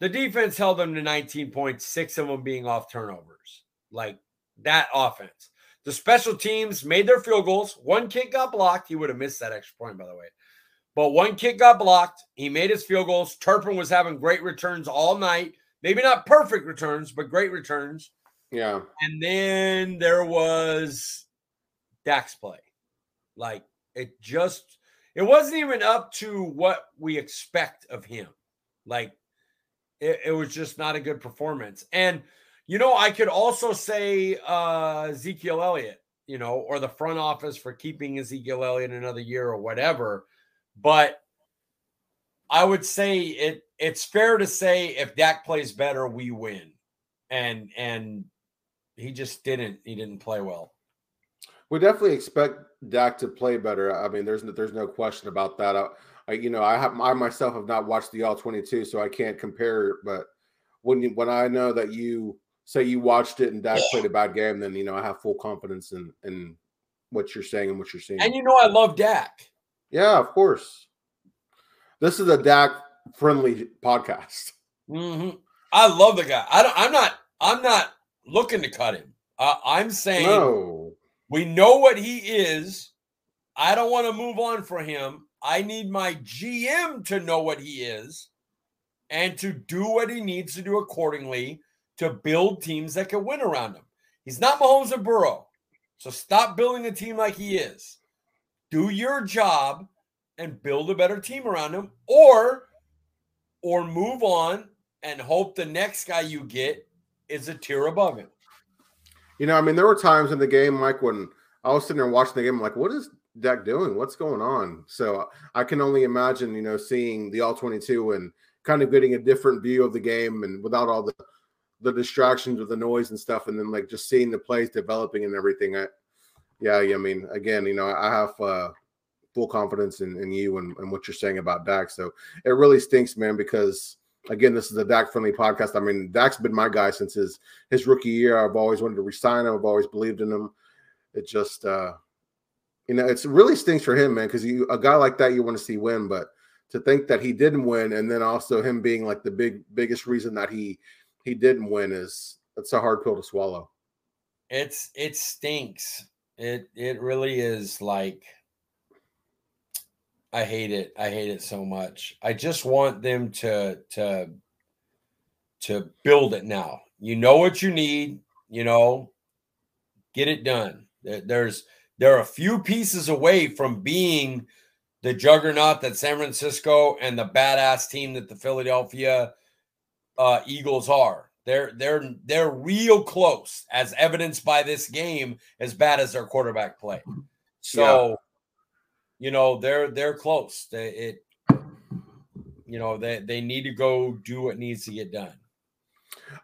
The defense held them to 19 points, six of them being off turnovers. Like that offense. The special teams made their field goals. One kick got blocked. He would have missed that extra point, by the way. But one kick got blocked. He made his field goals. Turpin was having great returns all night. Maybe not perfect returns, but great returns. Yeah. And then there was Dak's play. Like it just it wasn't even up to what we expect of him. Like it, it was just not a good performance. And you know, I could also say uh Ezekiel Elliott, you know, or the front office for keeping Ezekiel Elliott another year or whatever. But I would say it it's fair to say if Dak plays better, we win. And and he just didn't he didn't play well. We definitely expect Dak to play better. I mean, there's no, there's no question about that. I, I, you know, I have I myself have not watched the all 22, so I can't compare. But when you, when I know that you say you watched it and Dak played a bad game, then you know I have full confidence in in what you're saying and what you're seeing. And you know, I love Dak. Yeah, of course. This is a Dak friendly podcast. Mm-hmm. I love the guy. I don't, I'm not. I'm not looking to cut him. Uh, I'm saying No, we know what he is. I don't want to move on for him. I need my GM to know what he is and to do what he needs to do accordingly to build teams that can win around him. He's not Mahomes and Burrow. So stop building a team like he is. Do your job and build a better team around him or or move on and hope the next guy you get is a tier above him. you know, I mean, there were times in the game, Mike, when I was sitting there watching the game, I'm like, what is Dak doing? What's going on? So I can only imagine, you know, seeing the all 22 and kind of getting a different view of the game and without all the the distractions of the noise and stuff, and then like just seeing the plays developing and everything. I, yeah, I mean, again, you know, I have uh, full confidence in, in you and, and what you're saying about Dak. So it really stinks, man, because again, this is a Dak friendly podcast. I mean, Dak's been my guy since his his rookie year. I've always wanted to resign him. I've always believed in him. It just, uh, you know, it's really stinks for him, man, because you a guy like that you want to see win, but to think that he didn't win, and then also him being like the big biggest reason that he he didn't win is it's a hard pill to swallow. It's it stinks. It it really is like I hate it. I hate it so much. I just want them to to to build it now. You know what you need, you know, get it done. There's there are a few pieces away from being the juggernaut that San Francisco and the badass team that the Philadelphia uh, Eagles are. They're they're they're real close, as evidenced by this game, as bad as their quarterback play. So, you know they're they're close. They, it, you know they they need to go do what needs to get done.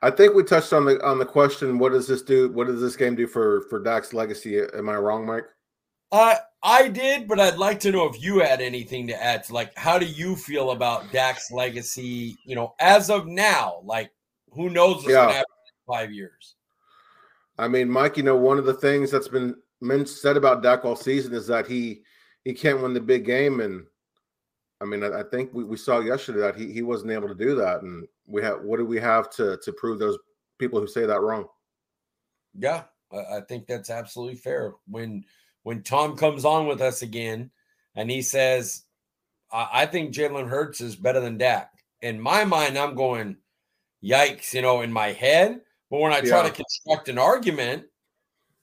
I think we touched on the on the question. What does this do? What does this game do for for Dak's legacy? Am I wrong, Mike? I I did, but I'd like to know if you had anything to add. To like, how do you feel about Dak's legacy? You know, as of now, like, who knows what's Yeah. going to happen in five years? I mean, Mike, you know, one of the things that's been said about Dak all season is that he he can't win the big game, and I mean, I, I think we, we saw yesterday that he he wasn't able to do that, and we have what do we have to to prove those people who say that wrong? Yeah, I, I think that's absolutely fair. When when Tom comes on with us again and he says, I, I think Jalen Hurts is better than Dak. In my mind, I'm going, yikes, you know, in my head. But when I try Yeah. to construct an argument,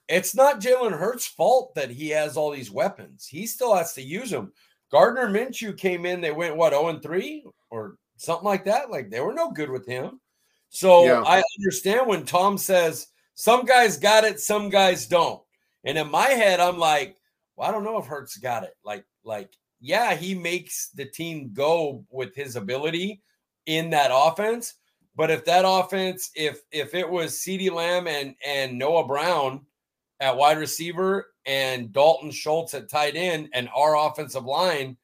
it's not Jalen Hurts' fault that he has all these weapons. He still has to use them. Gardner Minshew came in, they went what 0 and 3 or something like that. Like they were no good with him. So Yeah. I understand when Tom says some guys got it, some guys don't. And in my head, I'm like, well, I don't know if Hurts got it. Like, like, yeah, he makes the team go with his ability in that offense. But if that offense, if if it was CeeDee Lamb and and Noah Brown at wide receiver and Dalton Schultz at tight end and our offensive line,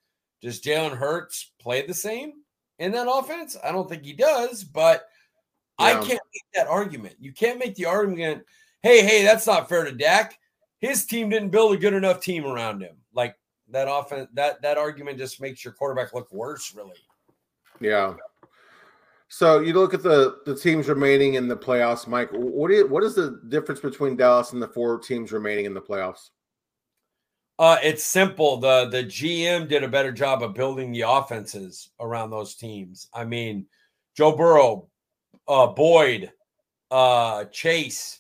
does Jalen Hurts play the same in that offense? I don't think he does, but I can't make that argument. You can't make the argument, hey, hey, that's not fair to Dak. His team didn't build a good enough team around him. Like, that often that that argument just makes your quarterback look worse, really. Yeah. So you look at the the teams remaining in the playoffs, Mike. What do you, what is the difference between Dallas and the four teams remaining in the playoffs? Uh, it's simple. the The GM did a better job of building the offenses around those teams. I mean, Joe Burrow, uh, Boyd, uh, Chase,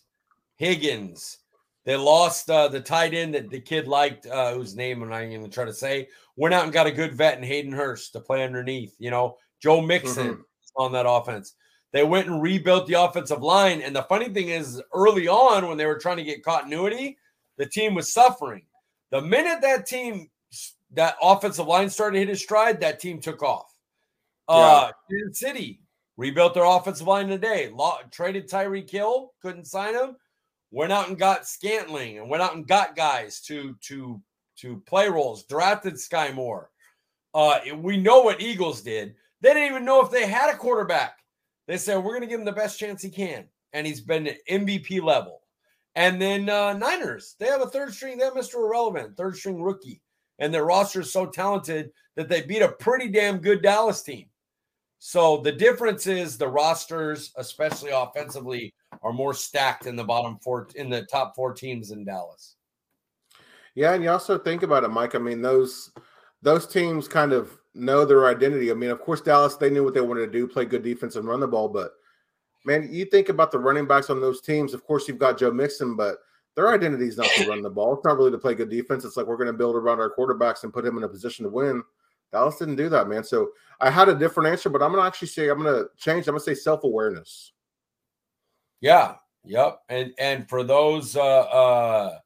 Higgins. They lost uh, the tight end that the kid liked, uh, whose name I'm not even going to try to say. Went out and got a good vet in Hayden Hurst to play underneath. You know, Joe Mixon mm-hmm. On that offense. They went and rebuilt the offensive line. And the funny thing is, early on, when they were trying to get continuity, the team was suffering. The minute that team, that offensive line started to hit his stride, that team took off. Uh, Kansas City rebuilt their offensive line today. Law, traded Tyreek Hill, couldn't sign him. Went out and got Scantling and went out and got guys to to to play roles. Drafted Skyy Moore. Uh, we know what Eagles did. They didn't even know if they had a quarterback. They said we're going to give him the best chance he can, and he's been MVP level. And then uh, Niners, they have a third string. They have Mr. Irrelevant, third string rookie, and their roster is so talented that they beat a pretty damn good Dallas team. So the difference is the rosters, especially offensively, are more stacked in the bottom four in the top four teams in Dallas. Yeah, and you also think about it, Mike. I mean, those those teams kind of know their identity. I mean, of course, Dallas they knew what they wanted to do, play good defense and run the ball. But man, you think about the running backs on those teams. Of course, you've got Joe Mixon, but their identity is not to run the ball. It's not really to play good defense. It's like we're going to build around our quarterbacks and put him in a position to win. Dallas didn't do that, man. So I had a different answer, but I'm gonna actually say I'm gonna change. I'm gonna say self awareness. Yeah. Yep. And and for those uh uh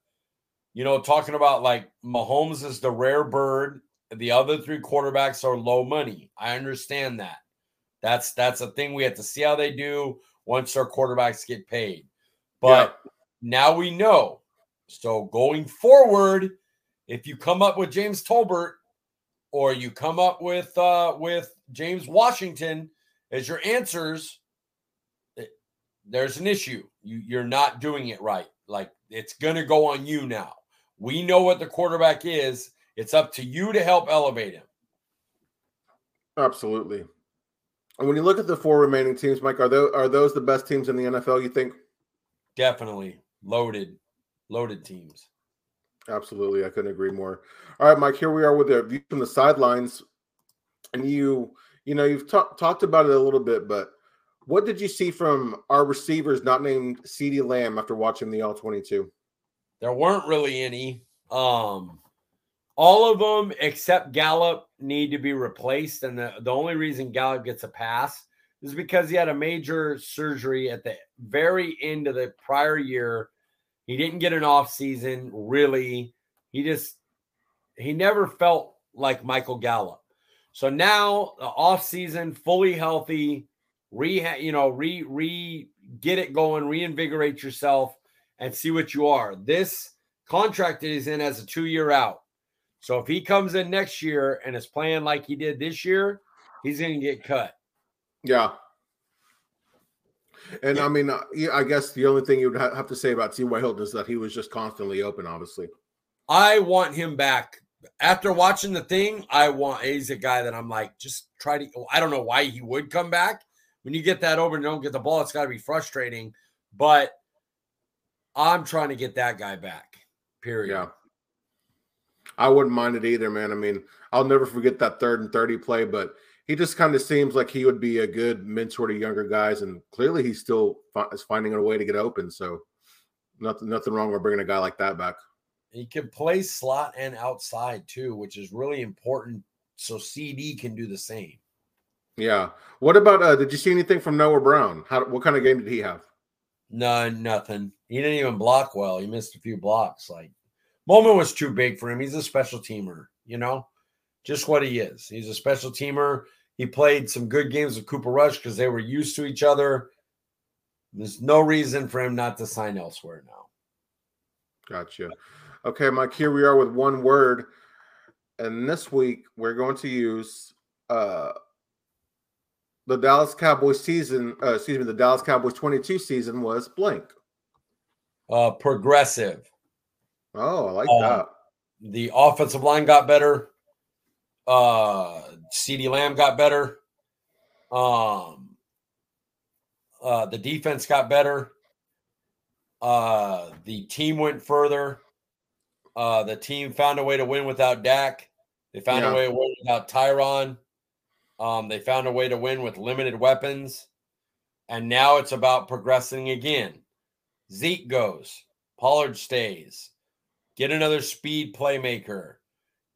you know, talking about like Mahomes is the rare bird, the other three quarterbacks are low money. I understand that. That's that's a thing we have to see how they do once our quarterbacks get paid. But yeah. now we know. So going forward, if you come up with James Tolbert or you come up with uh, with James Washington as your answers, eh, there's an issue. You you're not doing it right. Like it's gonna go on you now. We know what the quarterback is. It's up to you to help elevate him. Absolutely. And when you look at the four remaining teams, Mike, are those are those the best teams in the NFL? You think? Definitely loaded, loaded teams. Absolutely, I couldn't agree more. All right, Mike, here we are with a view from the sidelines, and you, you know, you've talked talked about it a little bit, but what did you see from our receivers not named CeeDee Lamb after watching the All Twenty Two? There weren't really any. Um, all of them except Gallup need to be replaced, and the the only reason Gallup gets a pass is because he had a major surgery at the very end of the prior year he didn't get an off season really. He just he never felt like Michael Gallup. So now the off season, fully healthy, re you know re re get it going, reinvigorate yourself, and see what you are. This contract that he's in as a two year out. So if he comes in next year and is playing like he did this year, he's going to get cut. Yeah. And I mean, uh, I guess the only thing you would have to say about T.Y. Hilton is that he was just constantly open, obviously. I want him back. After watching the thing, I want, he's a guy that I'm like, just try to, I don't know why he would come back. When you get that over and don't get the ball, it's got to be frustrating. But I'm trying to get that guy back, period. Yeah. I wouldn't mind it either, man. I mean, I'll never forget that third and 30 play, but he just kind of seems like he would be a good mentor to younger guys, and clearly he's still is finding a way to get open. So nothing, nothing wrong with bringing a guy like that back. He can play slot and outside too, which is really important. So CeeDee can do the same. Yeah. What about? uh Did you see anything from Noah Brown? How? What kind of game did he have? No, nothing. He didn't even block well. He missed a few blocks. Like moment was too big for him. He's a special teamer, you know just what he is. He's a special teamer. He played some good games with Cooper Rush because they were used to each other. There's no reason for him not to sign elsewhere now. Gotcha. Okay, Mike, here we are with one word. And this week we're going to use uh the Dallas Cowboys season, uh, excuse me, the Dallas Cowboys 22 season was blank. Uh progressive. Oh, I like uh, that the offensive line got better. Uh, CeeDee Lamb got better. Um, uh, the defense got better. Uh, the team went further. Uh, the team found a way to win without Dak. They found Yeah. a way to win without Tyron. Um, they found a way to win with limited weapons. And now it's about progressing again. Zeke goes, Pollard stays. Get another speed playmaker.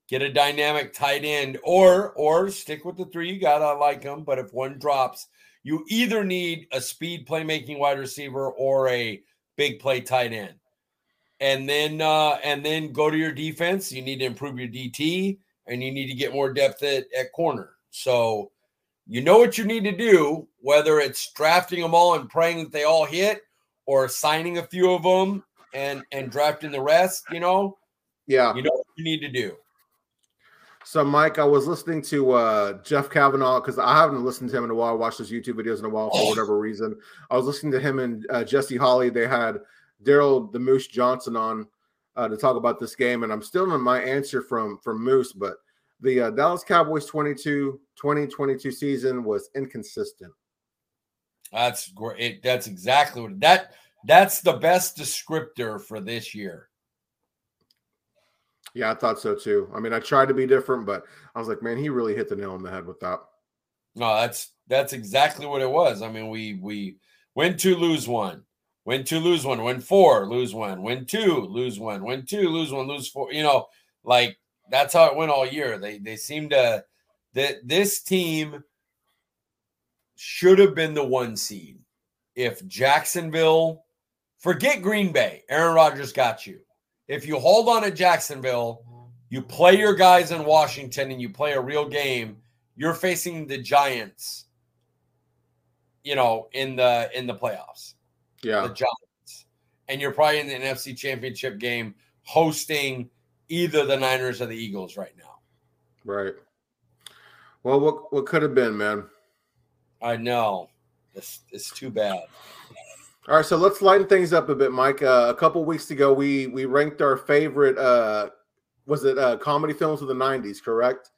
Get a dynamic tight end, or or stick with the three you got. I like them, but if one drops, you either need a speed playmaking wide receiver or a big play tight end. And then uh, and then go to your defense. You need to improve your DT and you need to get more depth at, at corner. So you know what you need to do, whether it's drafting them all and praying that they all hit or signing a few of them and and drafting the rest, you know, Yeah. you know what you need to do. So, Mike, I was listening to uh, Jeff Cavanaugh because I haven't listened to him in a while. I watched his YouTube videos in a while for whatever reason. I was listening to him and uh, Jesse Holley. They had Daryl the Moose Johnston on uh, to talk about this game, and I'm still in my answer from from Moose, but the uh, Dallas Cowboys 22 2022 season was inconsistent. That's great. That's exactly what that that's the best descriptor for this year. Yeah, I thought so too. I mean, I tried to be different, but I was like, man, he really hit the nail on the head with that. No, that's that's exactly what it was. I mean, we we win two, lose one, win two, lose one, win four, lose one, win two, lose one, win two, lose one, lose four. You know, like that's how it went all year. They they seem to that this team should have been the one seed if Jacksonville forget Green Bay. Aaron Rodgers got you. If you hold on to Jacksonville, you play your guys in Washington and you play a real game, you're facing the Giants, you know, in the in the playoffs. Yeah, The Giants. And you're probably in the NFC championship game hosting either the Niners or the Eagles right now. right. Well, what what could have been, man? I know. It's it's too bad. All right, so let's lighten things up a bit, Mike. Uh, a couple weeks ago, we we ranked our favorite. Uh, was it uh, comedy films of the '90s? Correct.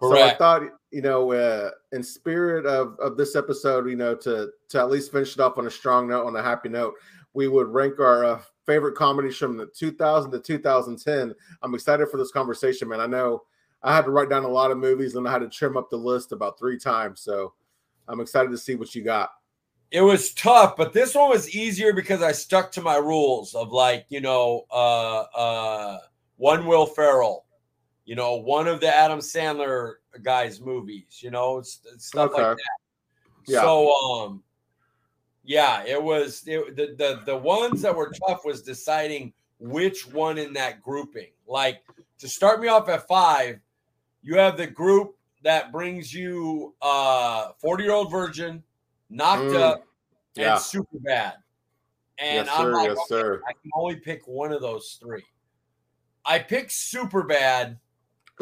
Correct. So I thought, you know, uh, in spirit of of this episode, you know, to to at least finish it off on a strong note, on a happy note, we would rank our uh, favorite comedies from the 2000 to 2010. I'm excited for this conversation, man. I know I had to write down a lot of movies and I had to trim up the list about three times, so I'm excited to see what you got. It was tough, but this one was easier because I stuck to my rules of like, you know, uh uh one Will Ferrell, you know, one of the Adam Sandler guys' movies, you know, it's, it's stuff like that. Yeah. So um yeah, it was it, the the the ones that were tough was deciding which one in that grouping. Like to start me off at 5, you have the group that brings you uh 40-year-old virgin, knocked Mm. up Yeah. and super bad. And yes, I'm sir. like, yes, sir. I can only pick one of those three. I picked super bad,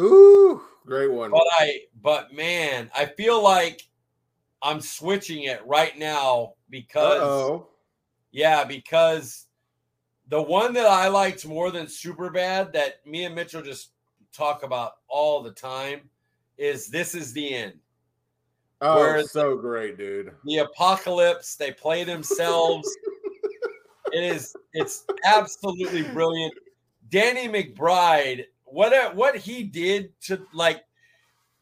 Ooh, great one. but I but man, I feel like I'm switching it right now because oh. yeah, because the one that I liked more than super bad that me and Mitchell just talk about all the time is this is the end. Oh, Whereas- so great, dude. the apocalypse they play themselves. It is it's absolutely brilliant. Danny mcbride what what he did to like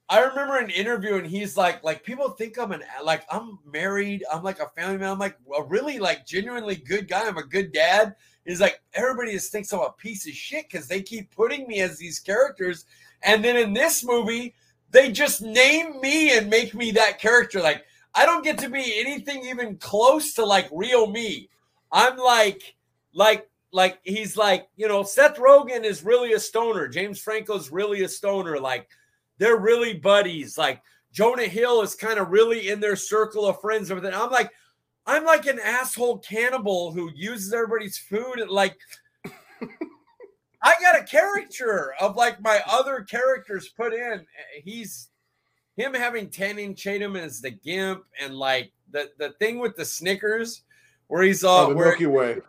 i remember an interview and he's like like people think i'm an like i'm married i'm like a family man i'm like a really like genuinely good guy i'm a good dad. Is like everybody just thinks i'm a piece of shit because they keep putting me as these characters. And then in this movie they just name me and make me that character like I don't get to be anything even close to like real me. I'm like, like, like he's like, you know, Seth Rogen is really a stoner. James Franco's really a stoner. Like, they're really buddies. Like Jonah Hill is kind of really in their circle of friends. Everything. I'm like, I'm like an asshole cannibal who uses everybody's food and like. I got a caricature of like my other characters put in. He's him having Channing Tatum as the gimp and like the the thing with the Snickers where he's all Oh, the where Milky Way.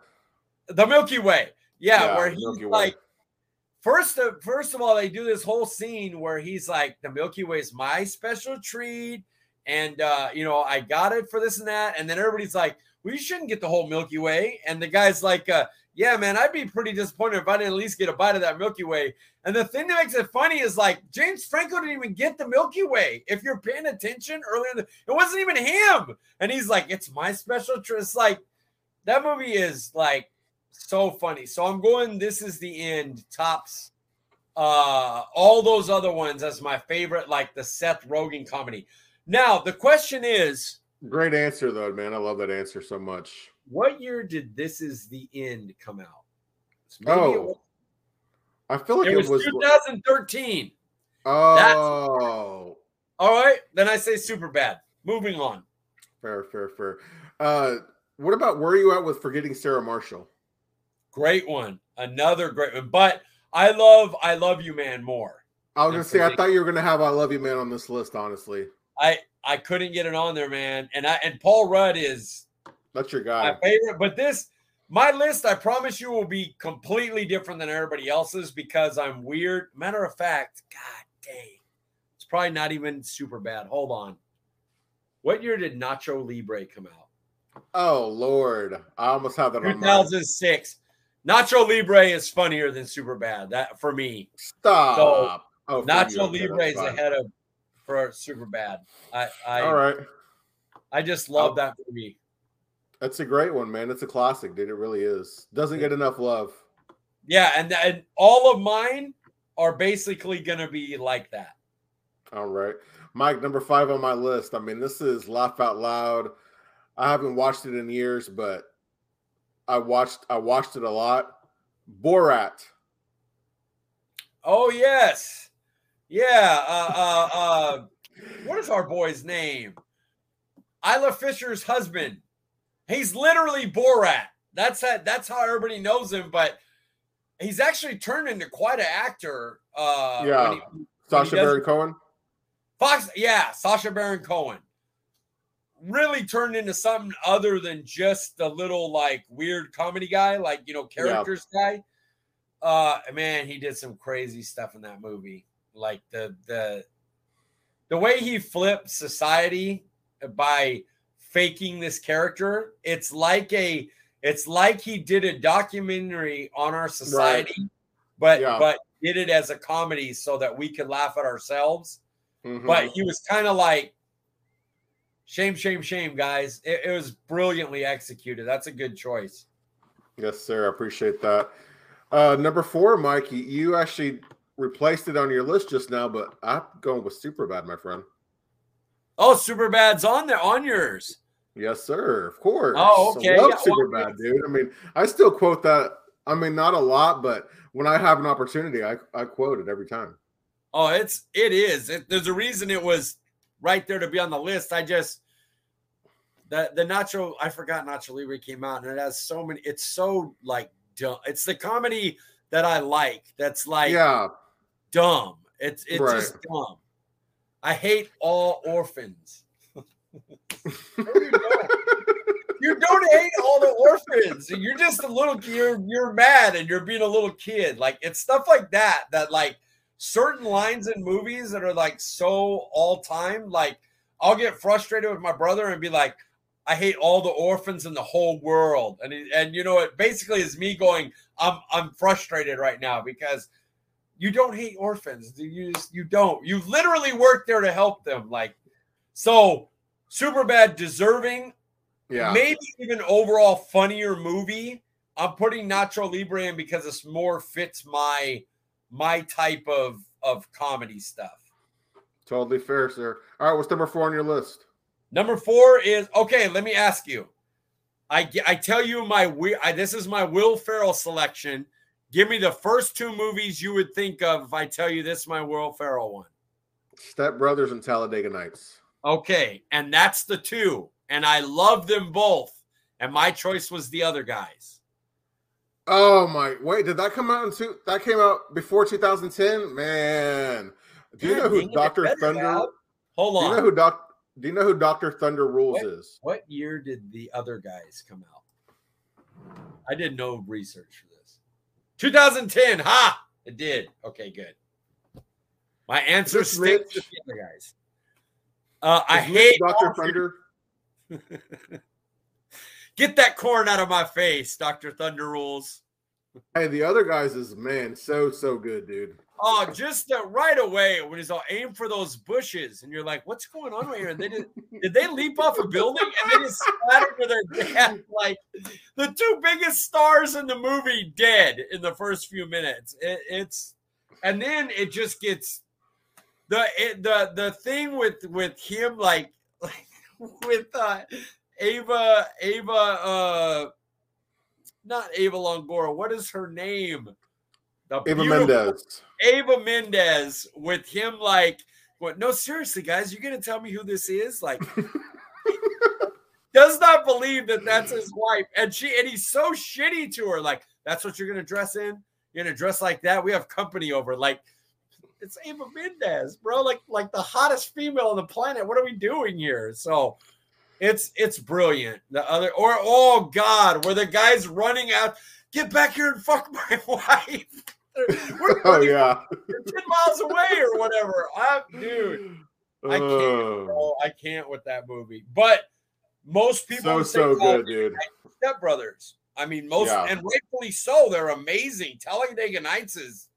the Milky Way. Yeah, Yeah, where he's like First of first of all, they do this whole scene where he's like, "The Milky Way is my special treat," and uh, you know, I got it for this and that, and then everybody's like, "We shouldn't get the whole Milky Way," and the guy's like, uh, "Yeah, man, I'd be pretty disappointed if I didn't at least get a bite of that Milky Way." And the thing that makes it funny is like James Franco didn't even get the Milky Way. If you're paying attention earlier, the, it wasn't even him, and he's like, "It's my special treat." It's like that movie is like so funny. So I'm going. This is the end. Tops uh all those other ones as my favorite, like the Seth Rogen comedy. Now the question is, Great answer though, man. I love that answer so much. What year did This Is the End come out? Maybe Oh, was, I feel like it was was. 2013. oh, All right, then I say super bad. Moving on. fair, fair, fair. Uh, what about where are you at with forgetting Sarah Marshall? Great one. Another great one. But I love I love you man more. I was gonna say I thought you were gonna have "I Love You, Man" on this list. Honestly, I I couldn't get it on there, man. And I and Paul Rudd is that's your guy. my favorite. But this, my list, I promise you, will be completely different than everybody else's because I'm weird. Matter of fact, God dang, it's probably not even super bad. Hold on. What year did Nacho Libre come out? Oh Lord, I almost have that on. 2006. Nacho Libre is funnier than super bad. That for me. Stop. oh, for you, Nacho Libre is fine. ahead of for super bad. I I All right, I just love I'll- that movie. That's a great one, man. It's a classic, dude. It really is. Doesn't get enough love. Yeah, and and all of mine are basically gonna be like that. All right. Mike, number five on my list. I mean, this is laugh out loud. I haven't watched it in years, but I watched I watched it a lot. Borat. Oh yes, yeah. Uh, uh, uh, what is our boy's name? Isla Fisher's husband. He's literally Borat. That's that. That's how everybody knows him. But he's actually turned into quite an actor. Uh, Yeah. he- Sacha Baron Cohen. Fox, yeah, Sacha Baron Cohen really turned into something other than just a little like weird comedy guy, like you know, characters guy. Uh man, he did some crazy stuff in that movie. Like the the the way he flipped society by faking this character, it's like a it's like he did a documentary on our society, but Yeah. but did it as a comedy so that we could laugh at ourselves Mhm. but he was kind of like shame shame shame guys it, it was brilliantly executed that's a good choice yes, sir. I appreciate that. Uh, number four, Mike. You, you actually replaced it on your list just now, but I'm going with Superbad, my friend. Oh super bad's on there on yours Yes, sir. Of course. Oh, I okay. love Yeah, well, Superbad, dude. I mean, I still quote that. I mean, not a lot, but when I have an opportunity, I, I quote it every time. oh it's it is it, there's a reason it was right there to be on the list i just the the nacho i forgot nacho libre came out and it has so many it's so like dumb it's the comedy that i like that's like yeah. dumb it's it's Right. just dumb i hate all orphans you don't. Hate all the orphans. You're just a little you're you're mad and you're being a little kid. Like it's stuff like that that like certain lines in movies that are like so all time. Like I'll get frustrated with my brother and be like, I hate all the orphans in the whole world. And and you know it basically is me going, I'm I'm frustrated right now because you don't hate orphans. You just you don't. You literally work there to help them. Like so super bad deserving Yeah. maybe even overall funnier movie. I'm putting Nacho Libre in because it's more fits my my type of of comedy stuff. Totally fair, sir. All right. What's number four on your list? Number four is okay. Let me ask you. I I tell you my wi- I, this is my Will Ferrell selection. Give me the first two movies you would think of if I tell you this is my Will Ferrell one. Step Brothers and Talladega Nights. Okay, and that's the two, and I love them both. And my choice was the other guys. Oh my! Wait, did that come out in two? That came out before 2010. Man, do you God know who Doctor Thunder? out. Hold Do on. you know who Doc? Do you know who Doctor Thunder Rules What? is? What year did the other guys come out? I did no research for this. 2010. Ha! It did. Okay, good. My answer sticks the other guys. Uh, I hate Dr. Thunder. Get that corn out of my face, Doctor Thunder rules. Hey, the other guys is man, so so good, dude. Oh, just right away when he's all aim for those bushes, and you're like, "What's going on right here?" And they did, did they leap off a building and they just splattered to their death? Like the two biggest stars in the movie dead in the first few minutes. It, it's and then it just gets the it, the the thing with with him like like with uh Ava Ava uh not Ava Longoria. What is her name? The Ava Mendes. Ava Mendes with him like what? No seriously guys you're gonna tell me who this is? Like does not believe that that's his wife. And she and he's so shitty to her. Like that's what you're gonna dress in? You're gonna dress like that? We have company over. Like it's Ava Mendes bro. Like like the hottest female on the planet. What are we doing here? So it's it's brilliant the other or oh god where the guy's running out get back here and fuck my wife we're Oh yeah. 10 miles away or whatever. I, dude, I can't, Oh, bro. I can't with that movie. But most people so say, so "Oh, good, dude. Step Brothers. I mean, most Yeah. and rightfully so. They're amazing. Talladega Nights is.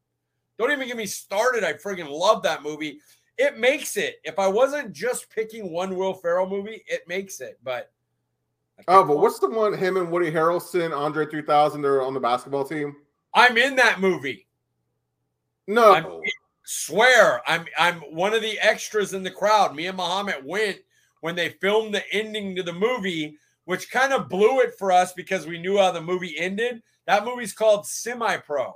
Don't even get me started. I friggin' love that movie. It makes it. If I wasn't just picking one Will Ferrell movie, it makes it. But Oh, but what's the one? Him and Woody Harrelson, Andre 3000. They're on the basketball team. I'm in that movie. No. I'm- swear I'm I'm one of the extras in the crowd. Me and Muhammad went when they filmed the ending to the movie, which kind of blew it for us because we knew how the movie ended. That movie's called Semi Pro.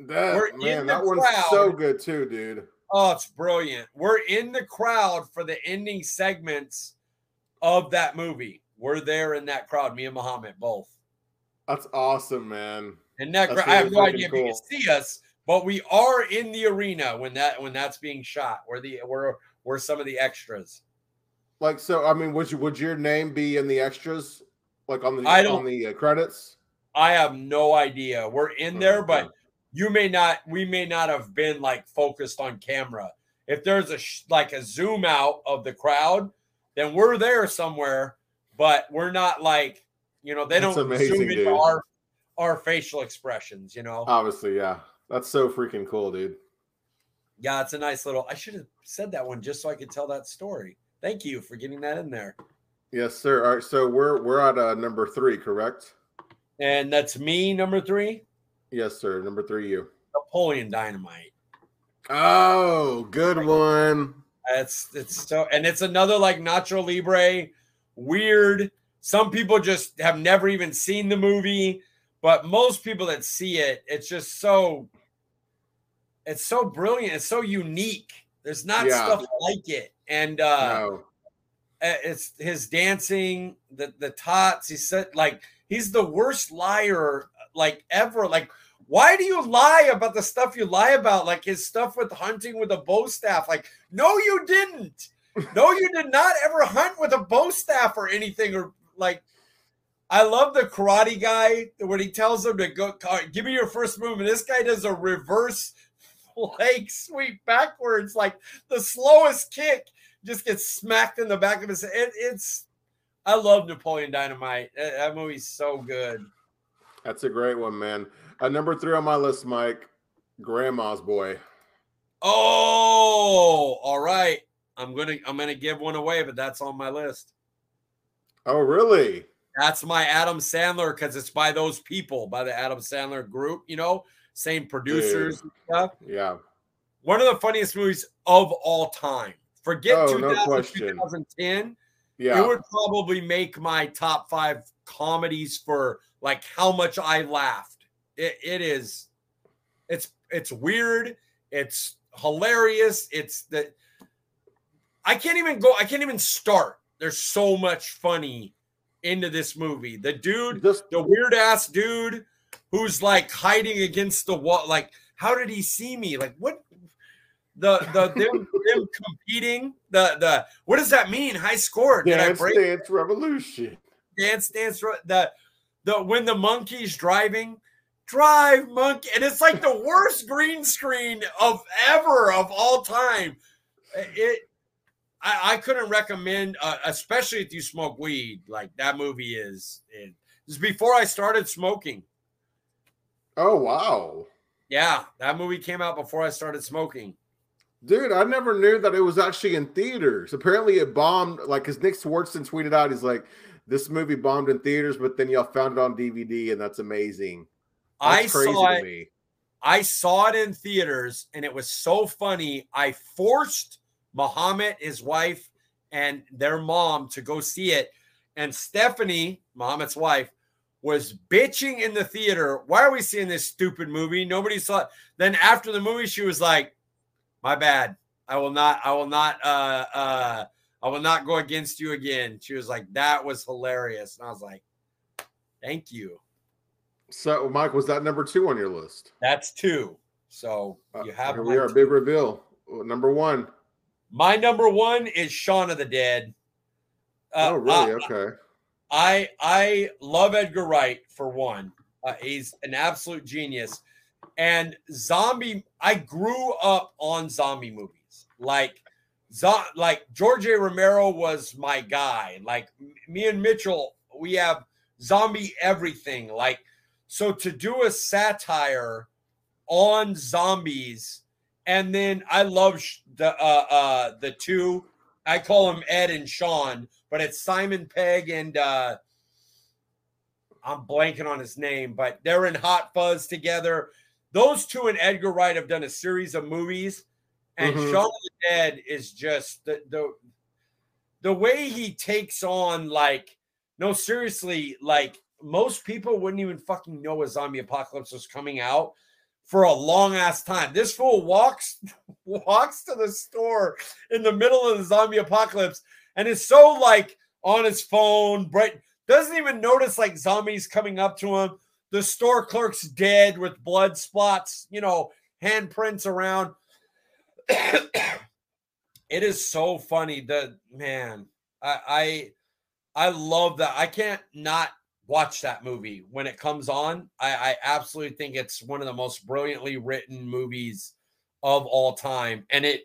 that, we're in man, the that one's so good too, dude. Oh, it's brilliant. We're in the crowd for the ending segments of that movie. We're there in that crowd, me and Muhammad both. That's awesome, man. And that That's gra- I have really no idea if you can see us, but we are in the arena when that when that's being shot. We're the we're we're some of the extras. Like, so I mean, would you would your name be in the extras, like on the on the uh, credits? I have no idea. We're in there, Okay. but you may not. We may not have been like focused on camera. If there's a sh- like a zoom out of the crowd, then we're there somewhere. But we're not like you know they That's don't amazing, zoom into dude. our our facial expressions. You know, Obviously, yeah. That's so freaking cool, dude. yeah, it's a nice little. I should have said that one just so I could tell that story. Thank you for getting that in there. Yes, sir. All right, so we're we're at uh, number three, correct? And that's me, number three, Yes, sir. Number three, you. Napoleon Dynamite. Oh, good one. It's it's so and it's another like Nacho Libre, weird. Some people just have never even seen the movie, but most people that see it, it's just so it's so brilliant. It's so unique. There's not Yeah. stuff like it. And uh no. it's his dancing, the the tots. He said like he's the worst liar like ever. Like, why do you lie about the stuff you lie about? Like his stuff with hunting with a bow staff. Like, no, you didn't. No, you did not ever hunt with a bow staff or anything. Or like, I love the karate guy when he tells him to go. Give me your first move, and this guy does a reverse leg sweep backwards, like the slowest kick just gets smacked in the back of his head. It, it's I love Napoleon Dynamite. That, movie's so good. That's a great one, man. Uh, number three on my list, Mike. Grandma's boy. Oh, all right. I'm gonna I'm gonna give one away, but that's on my list. Oh, really? That's my Adam Sandler because it's by those people, by the Adam Sandler group, you know, same producers and stuff. Yeah. One of the funniest movies of all time. Forget Oh, no 2000, question. 2010. Yeah. It would probably make my top five comedies for like how much I laughed. It, it is, it's it's weird. It's hilarious. It's the I can't even go. I can't even start. There's so much funny into this movie. The dude, Just the weird ass dude, who's like hiding against the wall. Like, how did he see me? Like, what? The the them, them competing. The the what does that mean? High score? Did I Dance break? Dance Revolution. dance dance the the when the monkey's driving drive monkey and it's like the worst green screen of ever of all time it i, I couldn't recommend uh, especially if you smoke weed like that movie is it, is before i started smoking Oh wow. yeah that movie came out before i started smoking Dude, I never knew that it was actually in theaters. Apparently, it bombed. Like, because Nick Swardson tweeted out, he's like, "This movie bombed in theaters, but then y'all found it on DVD, and that's amazing." That's i saw it I saw it in theaters and it was so funny. I forced Muhammad, his wife, and their mom to go see it. And Stephanie, Muhammad's wife, was bitching in the theater. Why are we seeing this stupid movie? Nobody saw it. Then after the movie, she was like, My bad. I will not, I will not, uh, uh, I will not go against you again. She was like, That was hilarious. And I was like, Thank you. So, Mike, was that number two on your list? That's two. So Uh, you have here we are. two. Big reveal. Number one. My number one is Shaun of the Dead. Uh, oh, really? uh, okay. I I love Edgar Wright for one. Uh, he's an absolute genius. And zombie, I grew up on zombie movies. Like, zo- like George A. Romero was my guy. Like me and Mitchell, we have zombie everything. Like, so to do a satire on zombies, and then I love the uh uh the two. I call them Ed and Shaun, but it's Simon Pegg and uh I'm blanking on his name, but they're in Hot Fuzz together. Those two and Edgar Wright have done a series of movies, and Mhm. Shaun the Dead is just the the the way he takes on like no seriously like most people wouldn't even fucking know a zombie apocalypse was coming out for a long ass time. This fool walks walks to the store in the middle of the zombie apocalypse and is so like on his phone, bright doesn't even notice like zombies coming up to him. The store clerk's dead with blood spots, you know, handprints around. it is so funny. The man, I, I I love that. I can't not watch that movie when it comes on. I, I absolutely think it's one of the most brilliantly written movies of all time. And it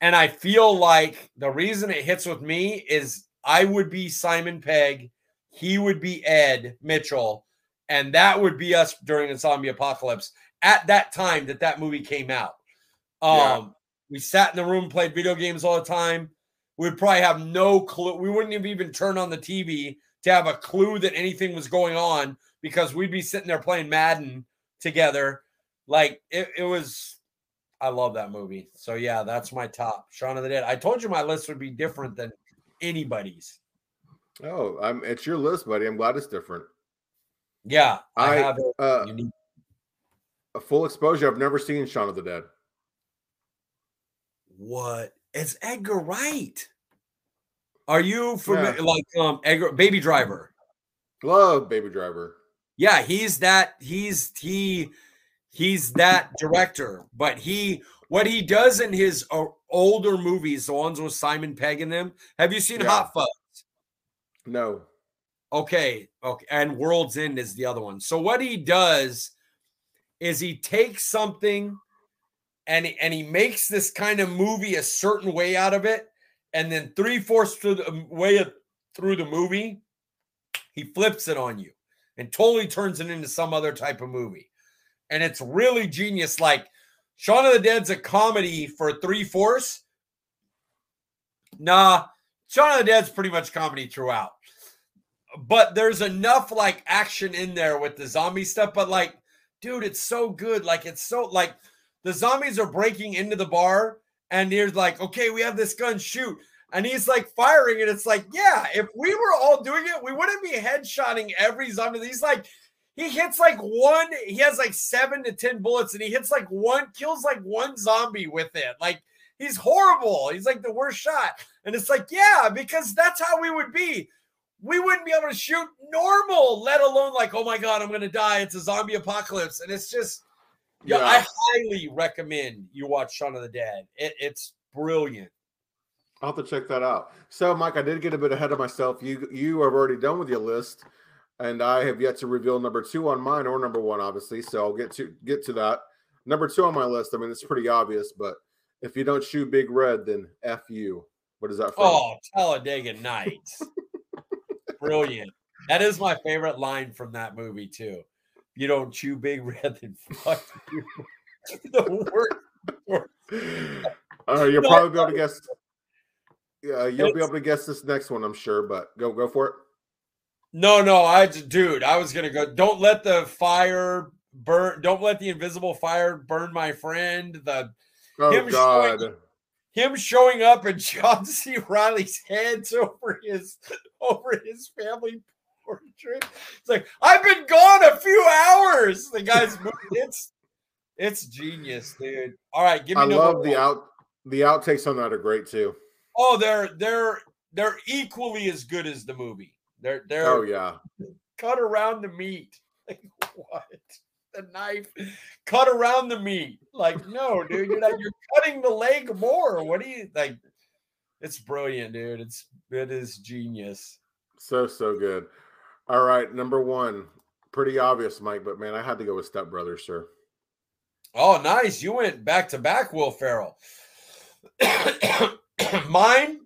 and I feel like the reason it hits with me is I would be Simon Pegg, he would be Ed Mitchell, and that would be us during the zombie apocalypse at that time that that movie came out. Um. We sat in the room, played video games all the time. We'd probably have no clue. We wouldn't have even turn on the TV to have a clue that anything was going on because we'd be sitting there playing Madden together. Like it, it was. I love that movie. So yeah, that's my top. Shaun of the Dead. I told you my list would be different than anybody's. Oh, I'm, it's your list, buddy. I'm glad it's different. Yeah, I, I, have. Uh, a full exposure. I've never seen Shaun of the Dead. What? It's Edgar Wright. Are you familiar? Yeah. Like um, Edgar Baby Driver. Love Baby Driver. Yeah, he's that. He's he. He's that director. But he, what he does in his uh, older movies, the ones with Simon Pegg in them. Have you seen Yeah. Hot Fuzz? No. Okay, okay, and World's End is the other one. So what he does is he takes something and he, and he makes this kind of movie a certain way out of it, and then three fourths through the way of, through the movie, he flips it on you and totally turns it into some other type of movie, and it's really genius. Like Shaun of the Dead's a comedy for three fourths. Nah, Shaun of the Dead's pretty much comedy throughout but there's enough like action in there with the zombie stuff. But like, dude, it's so good. Like, it's so like the zombies are breaking into the bar, and he's like, okay, we have this gun, shoot. And he's like firing, and it's like, yeah, if we were all doing it, we wouldn't be headshotting every zombie. He's like, he hits like one, he has like seven to 10 bullets, and he hits like one, kills like one zombie with it. Like, he's horrible. He's like the worst shot. And it's like, yeah, because that's how we would be we wouldn't be able to shoot normal, let alone like, oh my god, I'm gonna die. It's a zombie apocalypse, and it's just, yeah, Yeah. I highly recommend you watch Shaun of the Dead. It, it's brilliant. I'll have to check that out. So, Mike, I did get a bit ahead of myself. You you have already done with your list. and I have yet to reveal number two on mine or number one, obviously. So I'll get to get to that. Number two on my list. I mean, it's pretty obvious, but if you don't shoot Big Red, then f you. What is that from? Oh, Talladega Nights. Brilliant. That is my favorite line from that movie too. You don't chew Big Red, then fuck you. the worst. Uh, you'll no, probably be able to guess. Yeah, you'll be able to guess this next one, I'm sure. But go, go for it. No, no, I dude, I was gonna go. Don't let the fire burn. Don't let the invisible fire burn my friend. The oh him god. Showing, him showing up and John C. Reilly's heads over his over his family It's like I've been gone a few hours. The guy's it's it's genius, dude. All right, give me. I love the out the outtakes on that are great too. Oh, they're they're they're equally as good as the movie. They're they're oh yeah. Cut around the meat. Like what? The knife cut around the meat. Like, no, dude, you're not, you're cutting the leg more. What do you like? It's brilliant, dude. It's it is genius. So so good. All right, number one. Pretty obvious, Mike, but man, I had to go with Step Brothers, sir. Oh, nice. You went back to back, Will Ferrell. Mine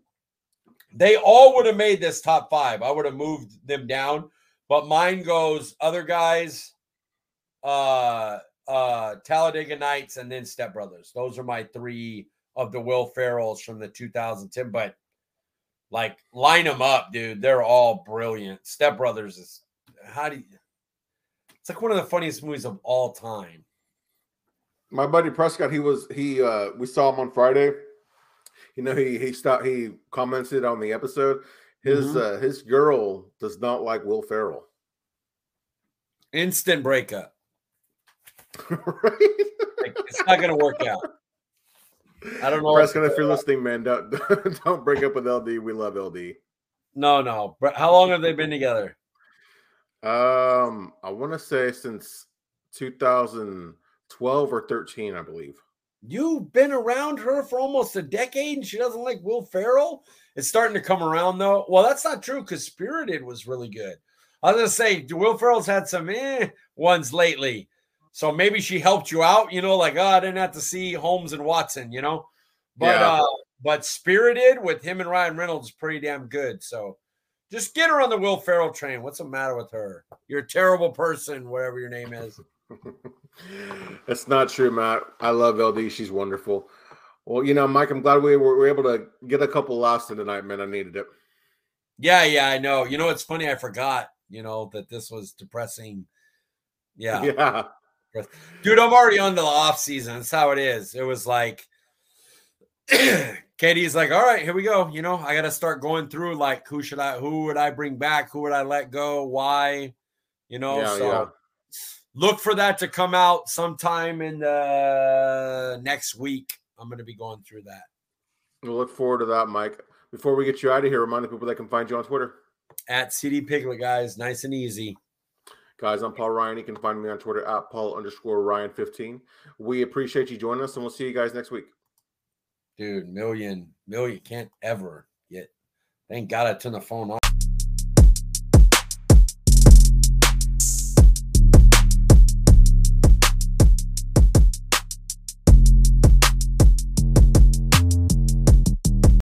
they all would have made this top five. I would have moved them down, but mine goes other guys, uh, uh, Talladega Nights, and then Step Brothers. Those are my three of the Will Ferrells from the 2010. But like, line them up, dude. They're all brilliant. Step Brothers is how do you? It's like one of the funniest movies of all time. My buddy Prescott, he was he. uh We saw him on Friday you know, he he stopped. He commented on the episode. His mm-hmm. uh, his girl does not like Will Ferrell. Instant breakup. right? Like, it's not going to work out. I don't know. Prescott, if you're listening, man, don't don't break up with LD. We love LD. No, no. How long have they been together? Um, I want to say since 2012 or 13, I believe. You've been around her for almost a decade and she doesn't like Will Ferrell. It's starting to come around though. Well, that's not true because Spirited was really good. I was gonna say Will Ferrell's had some eh ones lately. So maybe she helped you out, you know, like oh, I didn't have to see Holmes and Watson, you know. But yeah. uh but Spirited with him and Ryan Reynolds pretty damn good. So just get her on the Will Ferrell train. What's the matter with her? You're a terrible person, whatever your name is. That's not true, Matt. I love LD. She's wonderful. Well, you know, Mike, I'm glad we were, able to get a couple laughs in tonight, man. I needed it. Yeah, yeah, I know. You know, it's funny. I forgot, you know, that this was depressing. Yeah. Yeah. Dude, I'm already on the off season. That's how it is. It was like, Katie's like, all right, here we go. You know, I got to start going through like, who should I, who would I bring back? Who would I let go? Why? You know, yeah, so. Yeah look for that to come out sometime in the next week. I'm going to be going through that. We'll look forward to that, Mike. Before we get you out of here, remind the people that can find you on Twitter. At CD Piglet, guys. Nice and easy. Guys, I'm Paul Ryan. You can find me on Twitter at Paul underscore Ryan15. We appreciate you joining us, and we'll see you guys next week. Dude, million, million can't ever get. Thank God I turned the phone off.